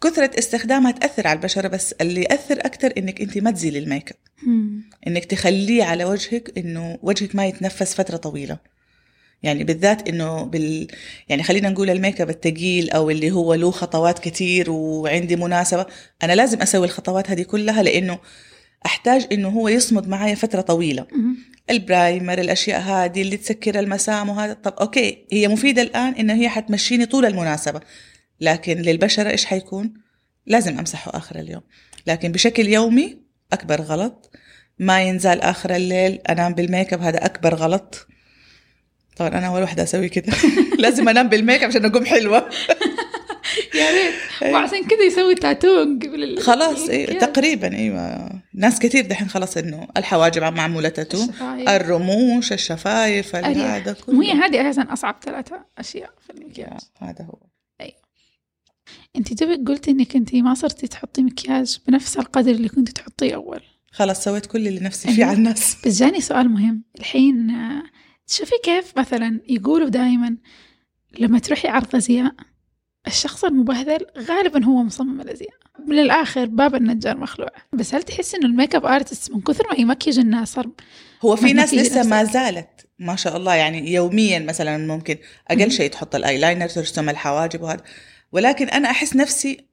كثرة استخدامها تأثر على البشرة بس اللي يأثر أكتر إنك أنت ما تزيلي الميك أب. إنك تخليه على وجهك إنه وجهك ما يتنفس فترة طويلة يعني بالذات إنه بال يعني خلينا نقول الميك أب الثقيل أو اللي هو له خطوات كتير وعندي مناسبة أنا لازم أسوي الخطوات هذه كلها لأنه أحتاج إنه هو يصمد معايا فترة طويلة مم. ال primer الأشياء هذه اللي تسكر المسام وهذا طب okay هي مفيدة الآن ان هي حتمشيني طول المناسبة لكن للبشره إيش حيكون؟ لازم أمسحه آخر اليوم. لكن بشكل يومي أكبر غلط. ما ينزل آخر الليل أنام بالميك اب هذا أكبر غلط. طبعا أنا أول واحدة أسوي كده. لازم أنام بالميك اب عشان أقوم حلوة. يا ريت. وعشان كذا يسوي تاتو قبل خلاص إيه. تقريبا أيوه ناس كثير دحين خلاص إنه الحواجب معمولة تاتو الشفايف. الرموش الشفايف. هذا كله. وهي هذه أساسا أصعب ثلاثة أشياء في المكياج هذا هو. انت دوبك قلتي انك انت ما صرتي تحطي مكياج بنفس القدر اللي كنت تحطيه أول خلاص سويت كل اللي نفسي فيه أيوة. على الناس بس جاني سؤال مهم الحين آه، تشوفي كيف مثلا يقولوا دائما لما تروحي عرض أزياء الشخص المبهذل غالبا هو مصمم الأزياء من الآخر باب النجار مخلوع بس هل تحس انه ال makeup artist من كثر ما يمكج الناس صار هو في ناس لسه ما. زالت ما شاء الله يعني يوميا مثلا ممكن أقل. شيء تحط الأيلاينر ترسم الحواجب وهذا ولكن أنا أحس نفسي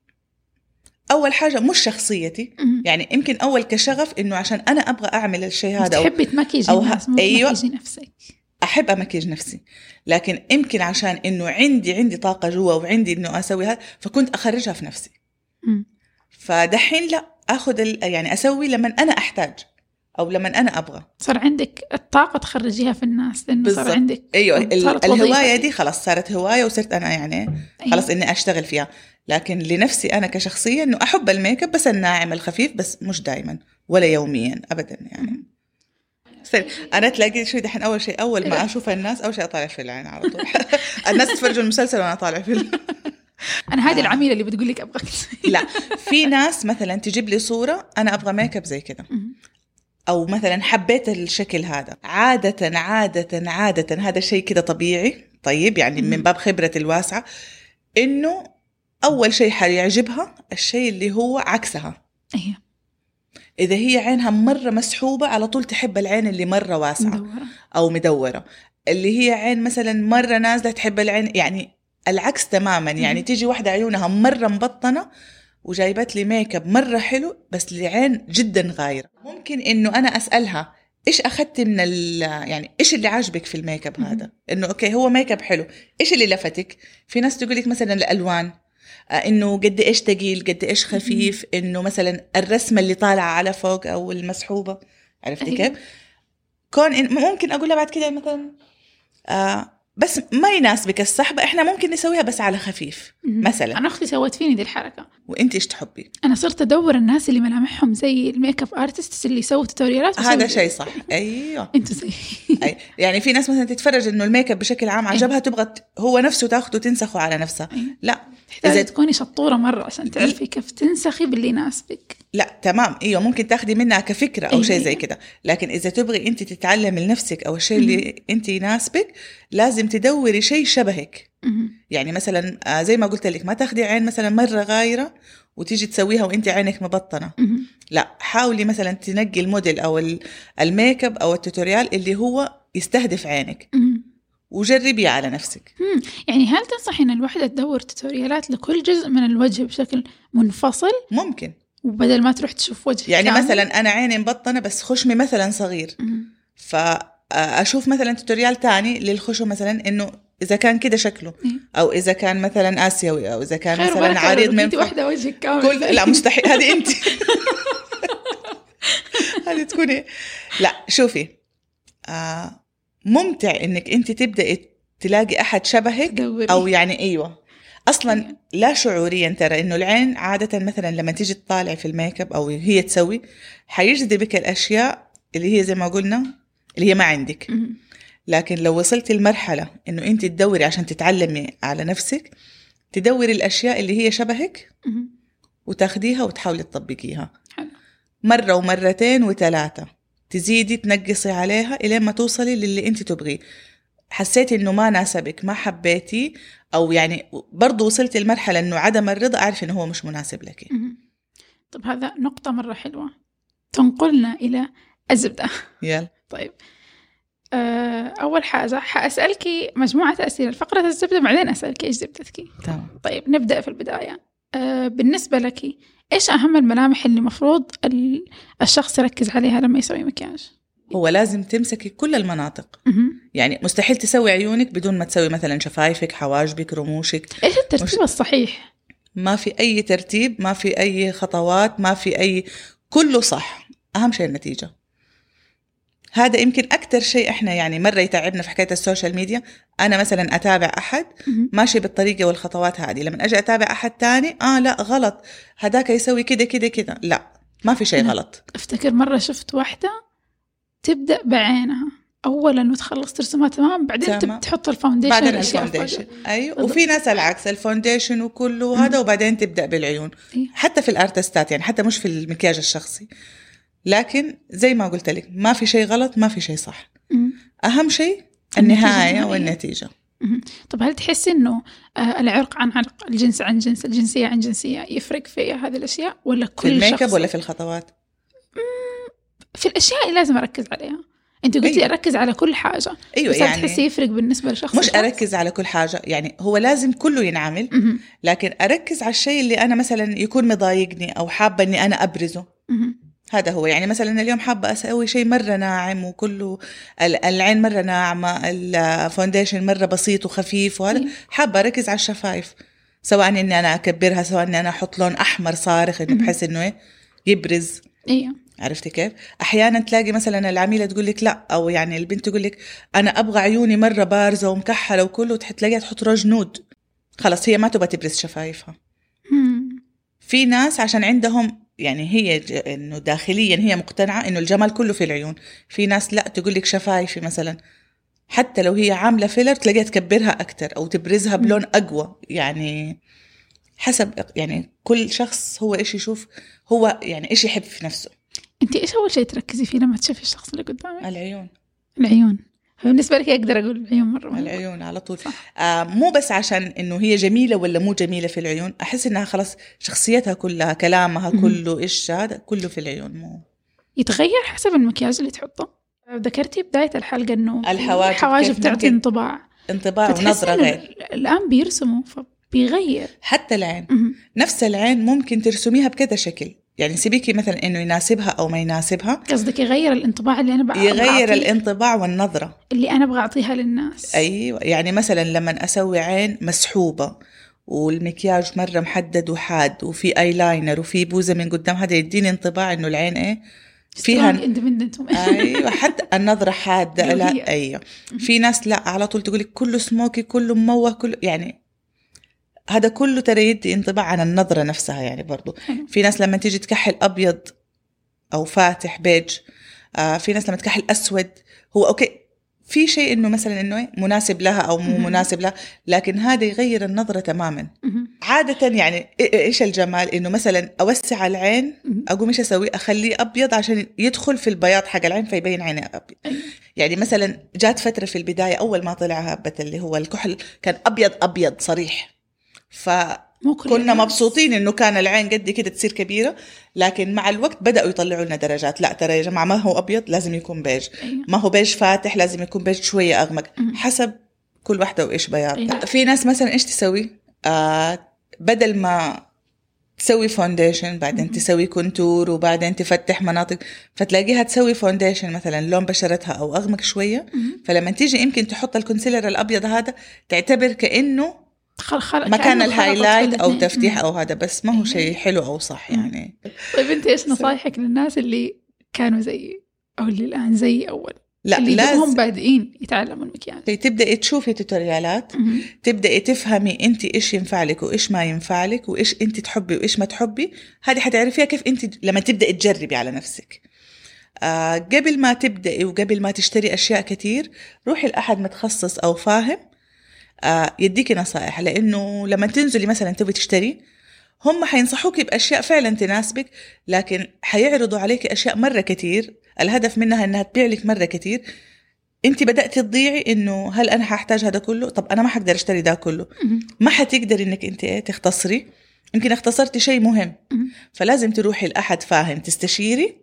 أول حاجة مش شخصيتي مم. يعني يمكن أول كشغف إنه عشان أنا أبغى أعمل الشيء هذا أو تحبي تمكيجي أو ه- الناس مو أيوة. تمكيجي نفسك أحب أمكيج نفسي لكن يمكن عشان إنه عندي عندي طاقة جوا وعندي إنه أسوي هذا فكنت أخرجها في نفسي مم. فدحين لا آخذ ال- يعني أسوي لما أنا أحتاج أو لما أنا أبغى صار عندك الطاقة تخرجيها في الناس لأنه صار بالضبط. عندك أيوه الهواية. دي خلاص صارت هواية وصرت أنا يعني أيوة. خلاص إني أشتغل فيها لكن لنفسي أنا كشخصية إنه أحب الميك أب بس الناعم الخفيف بس مش دائما ولا يوميا ابدا يعني سر أنا تلاقي شوي دحين أول شيء أول ما أشوف الناس أول شيء أطالع في العين على طول الناس تتفرجوا المسلسل وأنا أطالع في أنا هذه آه. العميلة اللي بتقول لك أبغاك لا في ناس مثلا تجيب لي صورة أنا أبغى ميك اب زي كذا. أو مثلا حبيت الشكل هذا. عادة عادة عادة هذا شيء كده طبيعي. طيب يعني من. باب خبرتي الواسعة. إنه أول شيء حيعجبها الشيء اللي هو عكسها. أيوة إذا هي عينها مرة مسحوبة على طول تحب العين اللي مرة واسعة. مدورة. أو مدورة. اللي هي عين مثلا مرة نازلة تحب العين. يعني العكس تماما. يعني. تيجي واحدة عيونها مرة مبطنة وجايبت لي ميك اب مرة حلو بس العين جدا غايرة. ممكن إنه أنا أسألها إيش أخذتي من ال يعني إيش اللي عاجبك في الميك اب هذا؟ إنه okay هو ميك اب حلو. إيش اللي لفتك؟ في ناس تقول لك مثلا الألوان آه، إنه قد إيش ثقيل قد إيش خفيف إنه مثلا الرسمة اللي طالعة على فوق أو المسحوبة. عرفتي أيوة. كيف؟ كون إن ممكن أقول لها بعد كده مثلا آه بس ما يناسبك السحبة إحنا ممكن نسويها بس على خفيف. مثلا أنا أختي سوت فيني دي الحركة وإنت إيش تحبي أنا صرت أدور الناس اللي ملامحهم زي ال makeup artist اللي يسووا tutorial ات هذا شيء صح أيوه أنتوا زي أي. يعني في ناس مثلا تتفرج إنه الميك أب بشكل عام. عجبها تبغى هو نفسه تاخده تنسخه على نفسها. لا إذا- تكوني شطورة مرة عشان تعرفي كيف تنسخي باللي يناسبك لا تمام إيوه ممكن تاخدي منها كفكرة أو أي. شيء زي كده لكن إذا تبغي أنت تتعلمي لنفسك أو الشيء اللي أنت يناسبك لازم تدوري شيء شبهك. يعني مثلا آه، زي ما قلت لك ما تاخدي عين مثلا مرة غايرة وتيجي تسويها وأنت عينك مبطنة. لا حاولي مثلا تنقي الموديل أو ال- الميك أب أو ال tutorial اللي هو يستهدف عينك. وجربيه على نفسك. مم. يعني هل تنصحي إن الوحدة تدور tutorial ات لكل جزء من الوجه بشكل منفصل؟ ممكن. وبدل ما تروح تشوف وجه يعني كامل؟ مثلا أنا عيني مبطنة بس خشمي مثلا صغير. مم. فاشوف مثلا توتوريال تاني للخشم مثلا إنه إذا كان كده شكله. أو إذا كان مثلا آسيوي أو إذا كان خير مثلا عريض من فوق. واحدة وجهك كامل. كل لا مستحيل. هذه أنت. هذه تكوني. لا شوفي آه ممتع إنك أنت تبدأي تلاقي أحد شبهك تدوري. أو يعني أيوه أصلا لا شعوريا ترى إنه العين عادة مثلا لما تيجي تطالع في الميك أب أو هي تسوي حيجذبك الأشياء اللي هي زي ما قلنا اللي هي ما عندك. لكن لو وصلتي لمرحلة إنه أنت تدوري عشان تتعلمي على نفسك تدوري الأشياء اللي هي شبهك. وتاخديها وتحاولي تطبقيها. مرة ومرتين وثلاثة تزيدي تنقصي عليها إلين ما توصلي للي أنت تبغيه. حسيتي إنه ما ناسبك ما حبيتي أو يعني برضو وصلتي لمرحلة إنه عدم الرضا أعرف إنه هو مش مناسب لك. طب هذا نقطة مرة حلوة. تنقلنا إلى الزبدة يلا. طيب. آه، أول حاجة حأسألك مجموعة أسئلة. فقرة الزبدة بعدين أسألك إيش زبدتك. تمام. طيب نبدأ في البداية. آه، بالنسبة لك إيش أهم الملامح اللي مفروض ال- الشخص يركز عليها لما يسوي مكياج؟ هو لازم تمسكي كل المناطق. يعني مستحيل تسوي عيونك بدون ما تسوي مثلا شفايفك حواجبك رموشك. إيش الترتيب مش- الصحيح؟ ما في أي ترتيب ما في أي خطوات ما في أي كله صح. أهم شيء النتيجة. هذا يمكن أكثر شيء إحنا يعني مرة يتعبنا في حكاية ال social media. أنا مثلا أتابع أحد مهم. ماشي بالطريقة والخطوات هذه. لما أجي أتابع أحد تاني آه لا غلط. هذاك يسوي كده كده كده لا ما في شيء غلط. أفتكر مرة شفت واحدة تبدأ بعينها. أولا وتخلص ترسمها تمام؟ بعدين تمام. تحط ال foundation بعدين أيوة. بالضبط. وفي ناس العكس ال foundation وكله هذا وبعدين تبدأ بالعيون. إيه. حتى في ال artist ات يعني حتى مش في المكياج الشخصي. لكن زي ما قلت لك ما في شيء غلط ما في شيء صح. أهم شيء النهاية. والنتيجة. طب هل تحسي إنه آه، العرق عن عرق الجنس عن جنس الجنسية عن جنسية يفرق في هذه الأشياء ولا في كل ال make شخص up ولا في الخطوات في الأشياء اللي لازم أركز عليها أنت قلتي أيوة. أركز على كل حاجة أيوه بس هل تحسي يعني يفرق بالنسبة لشخص مش؟ أركز على كل حاجة يعني هو لازم كله ينعمل. لكن أركز على الشيء اللي أنا مثلا يكون مضايقني أو حابة إني أنا أبرزه. هذا هو يعني مثلا اليوم حابة أسوي شيء مرة ناعم وكله ال- العين مرة ناعمة ال foundation مرة بسيط وخفيف وهذا. حابة أركز على الشفايف سواء إني أنا أكبرها سواء إني أنا أحط لون أحمر صارخ إنه. بحس إنه إيه يبرز أيوه عرفتي كيف؟ أحيانا تلاقي مثلا العميلة تقول لك لا أو يعني البنت تقول لك أنا أبغى عيوني مرة بارزة ومكحلة وكله تلاقيها تحط روج nude خلاص هي ما تبغى تبرز شفايفها. في ناس عشان عندهم يعني هي إنه داخليا هي مقتنعة إنه الجمال كله في العيون. في ناس لا تقول لك شفايفي مثلا. حتى لو هي عاملة filler تلاقيها تكبرها أكثر أو تبرزها بلون أقوى. يعني حسب يعني كل شخص هو إيش يشوف هو يعني إيش يحب في نفسه. انت إيش أول شيء تركزي فيه لما تشوفي الشخص اللي قدامك؟ العيون. العيون. بالنسبة لك أقدر أقول العيون مرة مهمة. العيون على طول صح. آه مو بس عشان إنه هي جميلة ولا مو جميلة في العيون أحس إنها خلاص شخصيتها كلها كلامها. كله إيش هذا كله في العيون مو يتغير حسب المكياج اللي تحطه ذكرتي بداية الحلقة إنه الحواجب الحواجب تعطي انطباع انطباع إنه غير الآن بيرسموا بيغير حتى العين. نفس العين ممكن ترسميها بكذا شكل يعني سيبيكي مثلا إنه يناسبها أو ما يناسبها. قصدك يغير الانطباع اللي أنا بقى يغير الانطباع والنظرة. اللي أنا أبغى اعطيها للناس. أيوه. يعني مثلا لما أسوي عين مسحوبة والمكياج مرة محدد وحاد وفي ايلاينر وفي بوزة من قدام هذا يديني انطباع إنه العين إيه؟ فيها أيوه. حتى النظرة حادة. لا أيوه. في ناس لا على طول تقول لك كله سموكي كله مموه كله يعني هذا كله ترى يدي انطباع عن النظرة نفسها يعني برضو. في ناس لما تيجي تكحل أبيض أو فاتح بيج آه في ناس لما تكحل أسود هو okay في شيء إنه مثلا إنه إيه مناسب لها أو مو. مناسب لها لكن هذا يغير النظرة تماما. عادة يعني إيش الجمال إنه مثلا أوسع العين. أقوم إيش أسوي أخليه أبيض عشان يدخل في البياض حق العين فيبين عيني أبيض. يعني مثلا جات فترة في البداية أول ما طلع هبه اللي هو الكحل كان أبيض أبيض صريح فكنا. مبسوطين إنه كان العين قد كده تصير كبيرة لكن مع الوقت بدأوا يطلعوا لنا درجات لا ترى يا جماعة ما هو أبيض لازم يكون بيج أيوة. ما هو بيج فاتح لازم يكون بيج شوية أغمق. حسب كل واحدة وإيش بياض أيوة. في ناس مثلا إيش تسوي آه بدل ما تسوي foundation بعدين. تسوي contour وبعدين تفتح مناطق فتلاقيها تسوي foundation مثلا لون بشرتها أو أغمق شوية. فلما تيجي يمكن تحط ال concealer الأبيض هذا تعتبر كأنه خل خل مكان كأنه ال highlight أو. تفتيح. أو هذا بس ما هو. شيء حلو أو صح. يعني طيب أنت إيش نصايحك للناس اللي كانوا زيي أو اللي الآن زيي أول لا اللي لازم هم بادئين يتعلموا المكياج تبدأي تشوفي tutorial ات مهم. تبدأي تفهمي أنت إيش ينفع لك وإيش ما ينفع لك وإيش أنت تحبي وإيش ما تحبي هذه حتعرفيها كيف أنت لما تبدأي تجربي على نفسك آه قبل ما تبدأي وقبل ما تشتري أشياء كتير روحي لأحد متخصص أو فاهم يديكي نصائح. لأنه لما تنزلي مثلا تبي تشتري هم حينصحوك بأشياء فعلا تناسبك لكن حيعرضوا عليك أشياء مرة كتير. الهدف منها إنها تبيع لك مرة كتير. أنت بدأتي تضيعي إنه هل أنا حأحتاج هذا كله؟ طب أنا ما حقدر أشتري ده كله. ما حتقدري إنك أنت إيه تختصري. يمكن اختصرتي شيء مهم. فلازم تروحي لأحد فاهم تستشيري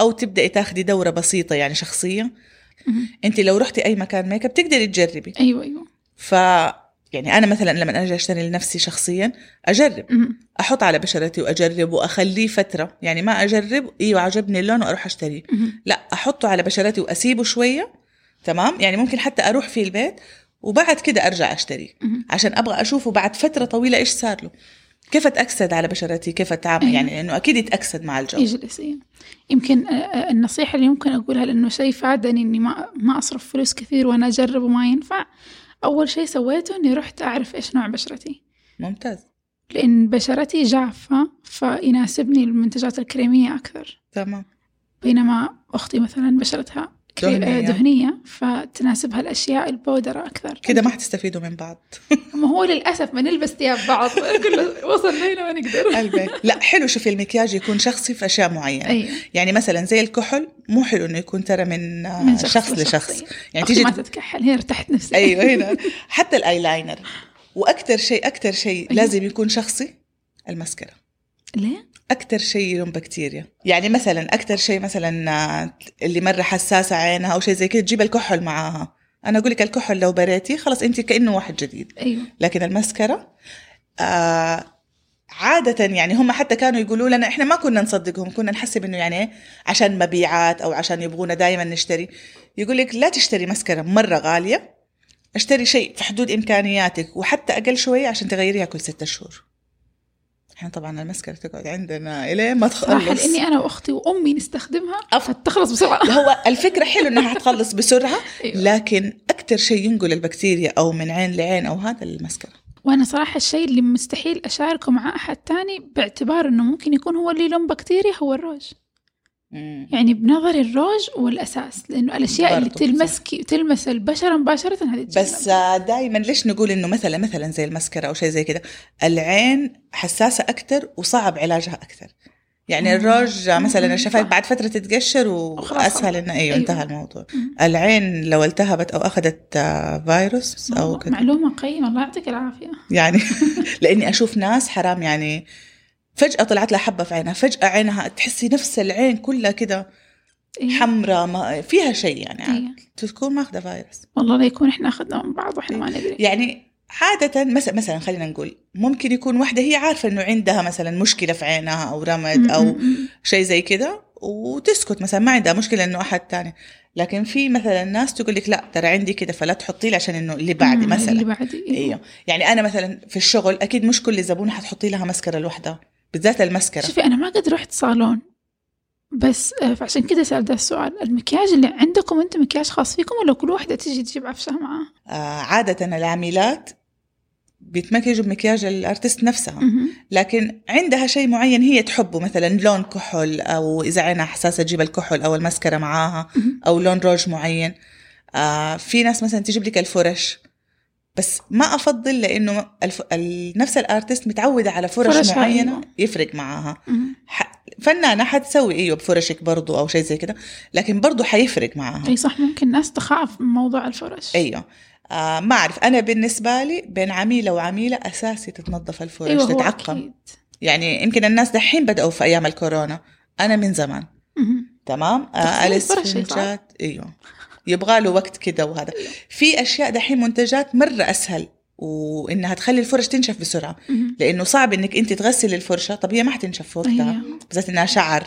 أو تبدأي تاخدي دورة بسيطة يعني شخصية مهم. أنت لو رحتي أي مكان ميك اب تقدري تجربي. أيوه أيوه. ف يعني أنا مثلا لما أجي أشتري لنفسي شخصيا أجرب. مهم. أحط على بشرتي وأجرب وأخليه فترة. يعني ما أجرب إيوه عجبني اللون وأروح أشتريه. مهم. لا أحطه على بشرتي وأسيبه شوية. تمام؟ يعني ممكن حتى أروح في البيت وبعد كده أرجع أشتري مهم. عشان أبغى أشوفه بعد فترة طويلة إيش صار له. كيف أتأكسد على بشرتي؟ كيف أتعامل. يعني لأنه أكيد يتأكسد مع الجو. يجلس إيه. يمكن آه، آه، النصيحة اللي ممكن أقولها لأنه شيء فادني إني ما ما أصرف فلوس كثير وأنا أجرب وما ينفع. أول شيء سويته إني رحت أعرف إيش نوع بشرتي. ممتاز. لأن بشرتي جافة فيناسبني المنتجات الكريمية أكثر. تمام. بينما أختي مثلا بشرتها دهنية. آه، دهنية فتناسبها الأشياء البودرة أكثر. كده ما حتستفيدوا من بعض. ما هو للأسف ما نلبس ثياب بعض كله وصلنا هنا ما نقدر. قلبك. لا حلو شوفي المكياج يكون شخصي في أشياء معينة. أيوة يعني مثلا زي الكحل مو حلو إنه يكون ترى من, من شخص, لشخص. أيوة. يعني تيجي ما تتكحل هنا ارتحت نفسي أيوه هنا. حتى الأيلاينر. وأكثر شيء أكثر شيء أيوة. لازم يكون شخصي المسكرة. ليه؟ أكثر شيء يلوم بكتيريا. يعني مثلا أكثر شيء مثلا آه، اللي مرة حساسة عينها أو شيء زي كده تجيب الكحل معاها. أنا أقول لك الكحل لو بريتي خلاص انت كأنه واحد جديد. أيوة. لكن المسكرة آه عادة يعني هم حتى كانوا يقولوا لنا إحنا ما كنا نصدقهم كنا نحسب إنه يعني إيه، عشان مبيعات أو عشان يبغونا دائما نشتري. يقول لك لا تشتري مسكرة مرة غالية اشتري شيء في حدود إمكانياتك وحتى أقل شوية عشان تغيريها كل ستة شهور. إحنا طبعا المسكرة تقعد عندنا الين ما تخلص. لأني أنا وأختي وأمي نستخدمها أف- فتخلص بسرعة. هو الفكرة حلو إنها حتخلص بسرعة أيوة. لكن أكثر شيء ينقل البكتيريا أو من عين لعين أو هذا المسكرة وأنا صراحة الشيء اللي مستحيل أشاركه مع أحد تاني باعتبار إنه ممكن يكون هو اللي لون بكتيريا هو الروج يعني بنظري الروج هو الأساس لأنه الأشياء اللي تلمسك تلمس البشرة مباشرة هذه بس دائما ليش نقول إنه مثلا مثلا زي المسكرة أو شيء زي كده العين حساسة أكثر وصعب علاجها أكثر يعني مم. الروج مثلا مم. الشفايف. بعد فترة تتقشر وأسهل إنه أيوه أيوة. انتهى الموضوع مم. العين لو التهبت أو أخذت فيروس أو كده معلومة قيمة الله يعطيك العافية يعني لأني أشوف ناس حرام يعني فجأة طلعت لها حبة في عينها فجأة عينها تحسي نفس العين كلها كده إيه. حمراء ما فيها شيء يعني إيه. تكون ماخذة فيروس. والله لا يكون إحنا أخذنا من بعض وإحنا ما ندري. يعني عادة مثلا مثلا خلينا نقول ممكن يكون واحدة هي عارفة إنه عندها مثلا مشكلة في عينها أو رمد أو شيء زي كده وتسكت مثلا ما عندها مشكلة إنه أحد تاني. لكن في مثلا ناس تقول لك لا ترى عندي كده فلا تحطي لي عشان إنه اللي بعدي مثلا اللي بعدي إيوه. يعني أنا مثلا في الشغل أكيد مش كل زبون حتحطي لها مسكرة لوحدها. بالذات المسكره شوفي أنا ما قد رحت صالون بس آه، فعشان كده سألت ده السؤال المكياج اللي عندكم أنتم مكياج خاص فيكم ولا كل واحدة تجي تجيب عفشها معاها؟ آه عادة العاملات بيتمكجوا بمكياج الأرتست نفسها. لكن عندها شيء معين هي تحبه مثلا لون كحل أو إذا عينها حساسه تجيب الكحل أو المسكرة معاها. أو لون روج معين آه في ناس مثلا تجيب لك الفرش بس ما أفضل لأنه الف... ال... نفس الأرتست متعودة على فرش, فرشها، معينة. يفرق معاها. ح... فنانة حتسوي أيوه بفرشك برضو أو شيء زي كده لكن برضو حيفرق معاها. أي صح ممكن ناس تخاف من موضوع الفرش. أيوه. آه ما أعرف. أنا بالنسبة لي بين عميلة وعميلة أساسي تتنظف الفرش أيوة تتعقم. أكيد. يعني يمكن الناس دحين بدأوا في أيام الكورونا. أنا من زمان. مهم. تمام؟ آه تغسيل أليس الفرش أيوه يبغى له وقت كده وهذا في أشياء دحين منتجات مرة أسهل وإنها تخلي الفرش تنشف بسرعة مهم. لأنه صعب إنك أنت تغسلي الفرشة طب هي ما حتنشف وقتها أيوة. بالذات إنها شعر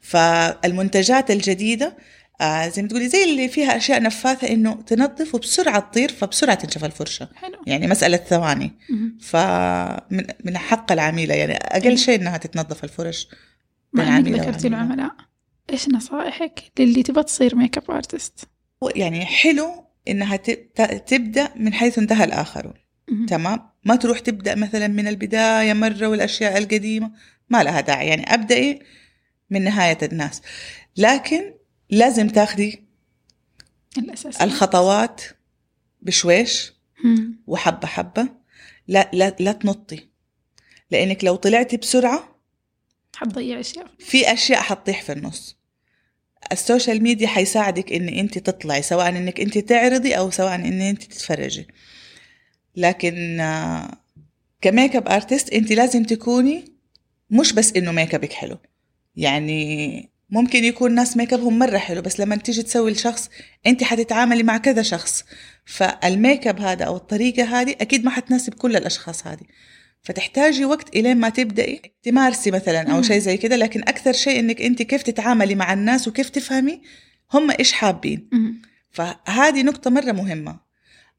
فالمنتجات الجديدة آه زي ما تقولي زي اللي فيها أشياء نفاثة إنه تنظف وبسرعة تطير فبسرعة تنشف الفرشة حلو يعني مسألة ثواني. فمن من حق العميلة يعني أقل شيء إنها تتنظف الفرش مع عميلة ذكرتي. العملاء إيش نصائحك للي تبغى تصير makeup artist؟ يعني حلو إنها ت- ت- تبدأ من حيث انتهى الآخرون مهم. تمام؟ ما تروح تبدأ مثلا من البداية مرة والأشياء القديمة. ما لها داعي. يعني أبدأي من نهاية الناس. لكن لازم تاخدي الأساس الخطوات بشويش مهم. وحبة حبة. لا لا لا تنطي. لأنك لو طلعتي بسرعة حتضيع أشياء. في أشياء حتطيح في النص. السوشيال ميديا حيساعدك إن أنت تطلعي سواء إنك أنت تعرضي أو سواء إن أنت تتفرجي. لكن آه، ك makeup artist أنت لازم تكوني مش بس إنه ميك ابك حلو. يعني ممكن يكون ناس ميك ابهم مرة حلو بس لما تيجي تسوي الشخص أنت حتتعاملي مع كذا شخص. فالميك اب هذا أو الطريقة هذه أكيد ما حتناسب كل الأشخاص هذه. فتحتاجي وقت الين ما تبدأي تمارسي مثلا أو. شيء زي كده لكن أكثر شيء إنك أنت كيف تتعاملي مع الناس وكيف تفهمي هم إيش حابين. فهذه نقطة مرة مهمة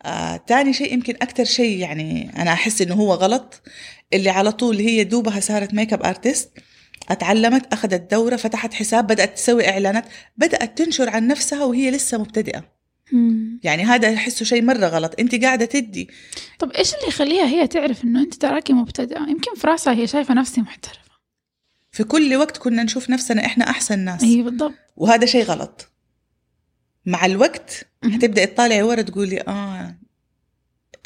آه، تاني شيء يمكن أكثر شيء يعني أنا أحس إنه هو غلط اللي على طول هي دوبها صارت makeup artist أتعلمت أخذت دورة فتحت حساب بدأت تسوي إعلانات بدأت تنشر عن نفسها وهي لسه مبتدئة مم. يعني هذا أحسه شيء مرة غلط. أنت قاعدة تدي. طب إيش اللي يخليها هي تعرف إنه أنت تراكي مبتدئة؟ يمكن في راسها هي شايفة نفسي محترفة. في كل وقت كنا نشوف نفسنا إحنا أحسن ناس. اي بالضبط. وهذا شيء غلط. مع الوقت مهم. حتبدأ تطالعي ورا تقولي آه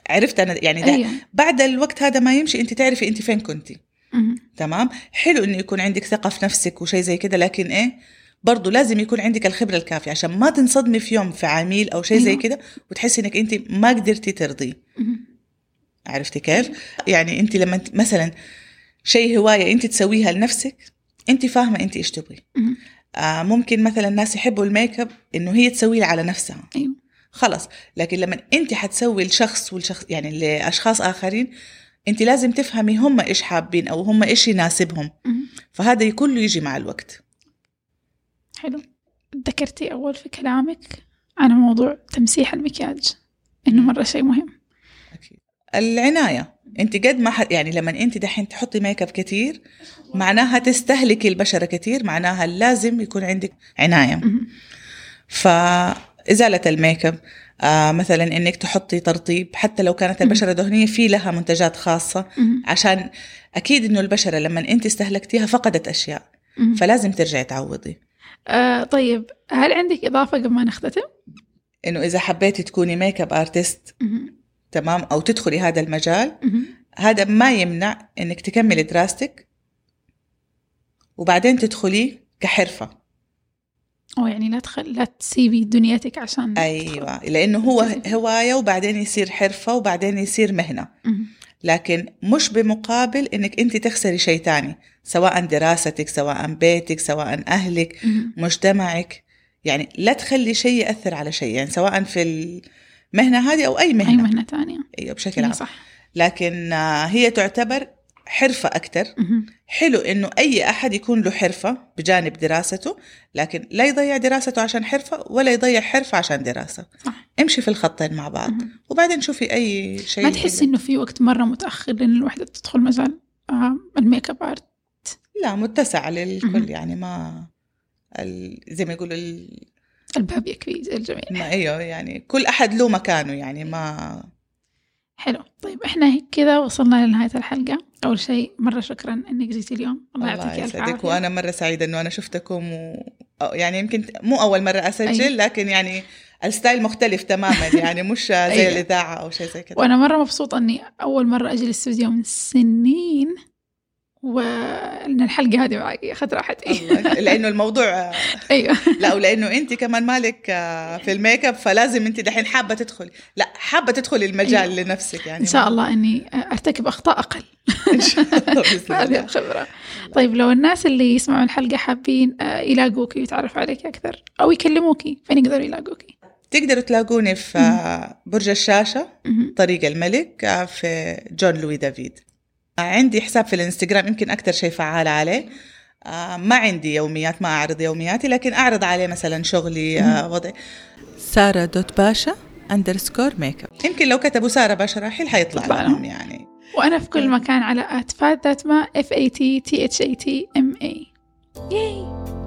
عرفت أنا يعني ده أيوه. بعد الوقت هذا ما يمشي. أنت تعرفي أنت فين كنتي. تمام؟ حلو إنه يكون عندك ثقة في نفسك وشيء زي كده لكن إيه؟ برضو لازم يكون عندك الخبرة الكافية عشان ما تنصدمي في يوم في عميل أو شيء زي أيوة. كده وتحسي إنك أنت ما قدرتي ترضيه. عرفتي كيف يعني أنت لما مثلا شيء هواية أنت تسويها لنفسك أنت فاهمة أنت إيش تبغي. آه ممكن مثلا الناس يحبوا الميك اب إنه هي تسويه على نفسها أيوه خلاص لكن لما أنت حتسوي الشخص والشخص يعني لأشخاص آخرين أنت لازم تفهمي هم إيش حابين أو هم إيش يناسبهم. فهذا كله يجي مع الوقت حلو. ذكرتي أول في كلامك عن موضوع تمسيح المكياج إنه مرة شيء مهم. أكيد. العناية. أنت قد ما ح... يعني لما أنت دحين تحطي ميك اب كتير معناها تستهلكي البشرة كتير معناها لازم يكون عندك عناية. مهم. فإزالة الميك اب آه مثلا إنك تحطي ترطيب حتى لو كانت البشرة دهنية في لها منتجات خاصة. مهم. عشان أكيد إنه البشرة لما أنت استهلكتيها فقدت أشياء. فلازم ترجعي تعوضي. آه طيب هل عندك إضافة قبل ما نختتم؟ إنه إذا حبيتي تكوني makeup artist. تمام أو تدخلي هذا المجال. هذا ما يمنع إنك تكملي دراستك وبعدين تدخليه كحرفة أو يعني لا تخل... لا تسيبي دنيتك عشان أيوه لأنه هو تزيد. هواية وبعدين يصير حرفة وبعدين يصير مهنة. لكن مش بمقابل إنك أنت تخسري شيء تاني سواء دراستك سواء بيتك سواء أهلك. مجتمعك. يعني لا تخلي شيء يأثر على شيء يعني سواء في ال... المهنة هذه أو أي مهنة. أي مهنة ثانية أيوه بشكل إيه عام. صح. لكن آه، هي تعتبر حرفة أكثر. حلو إنه أي أحد يكون له حرفة بجانب دراسته لكن لا يضيع دراسته عشان حرفة ولا يضيع حرفة عشان دراسة. صح. امشي في الخطين مع بعض مهم. وبعدين شوفي أي شيء ما تحسي إنه في وقت مرة متأخر لأن الوحدة تدخل مجال آه، ال make up art؟ لا متسع للكل مهم. يعني ما ال... زي ما يقولوا ال... الباب يكفي الجميع. ما أيوه يعني كل أحد له مكانه يعني ما حلو. طيب إحنا هيك كذا وصلنا لنهاية الحلقة. أول شيء مرة شكرا إنك جيتي اليوم الله يعطيك ألف عافية وأنا مرة سعيدة إنه أنا شفتكم و... أو يعني يمكن مو أول مرة أسجل أي. لكن يعني ال style مختلف تماما يعني مش زي أيوة. الإذاعة أو شيء زي كذا وأنا مرة مبسوطة إني أول مرة أجي الاستوديو من سنين وإن الحلقة هذه معي أخذت راحتي. لأنه الموضوع أيوه. لا ولأنه أنت كمان مالك آه، في الميك أب فلازم أنت دحين حابة تدخلي لا حابة تدخلي المجال لنفسك يعني. إن شاء الله إني أرتكب أخطاء أقل. إن شاء الله هذه الله. الخبرة. طيب لو الناس اللي يسمعوا الحلقة حابين آه، يلاقوكي ويتعرفوا عليك أكثر أو يكلموكي فين يقدروا يلاقوكي؟ تقدروا تلاقوني في برج الشاشة مهم. طريق الملك آه، في جون لوي دافيد. عندي حساب في الانستغرام يمكن أكثر شيء فعال عليه. آه، ما عندي يوميات ما أعرض يومياتي لكن أعرض عليه مثلا شغلي آه، وضعي. سارة dot باشا underscore make up يمكن لو كتبوا سارة باشراحيل حيطلع يطلع لهم. يعني. وأنا في كل مكان على at fat that ma F A T T H A T M A. ياي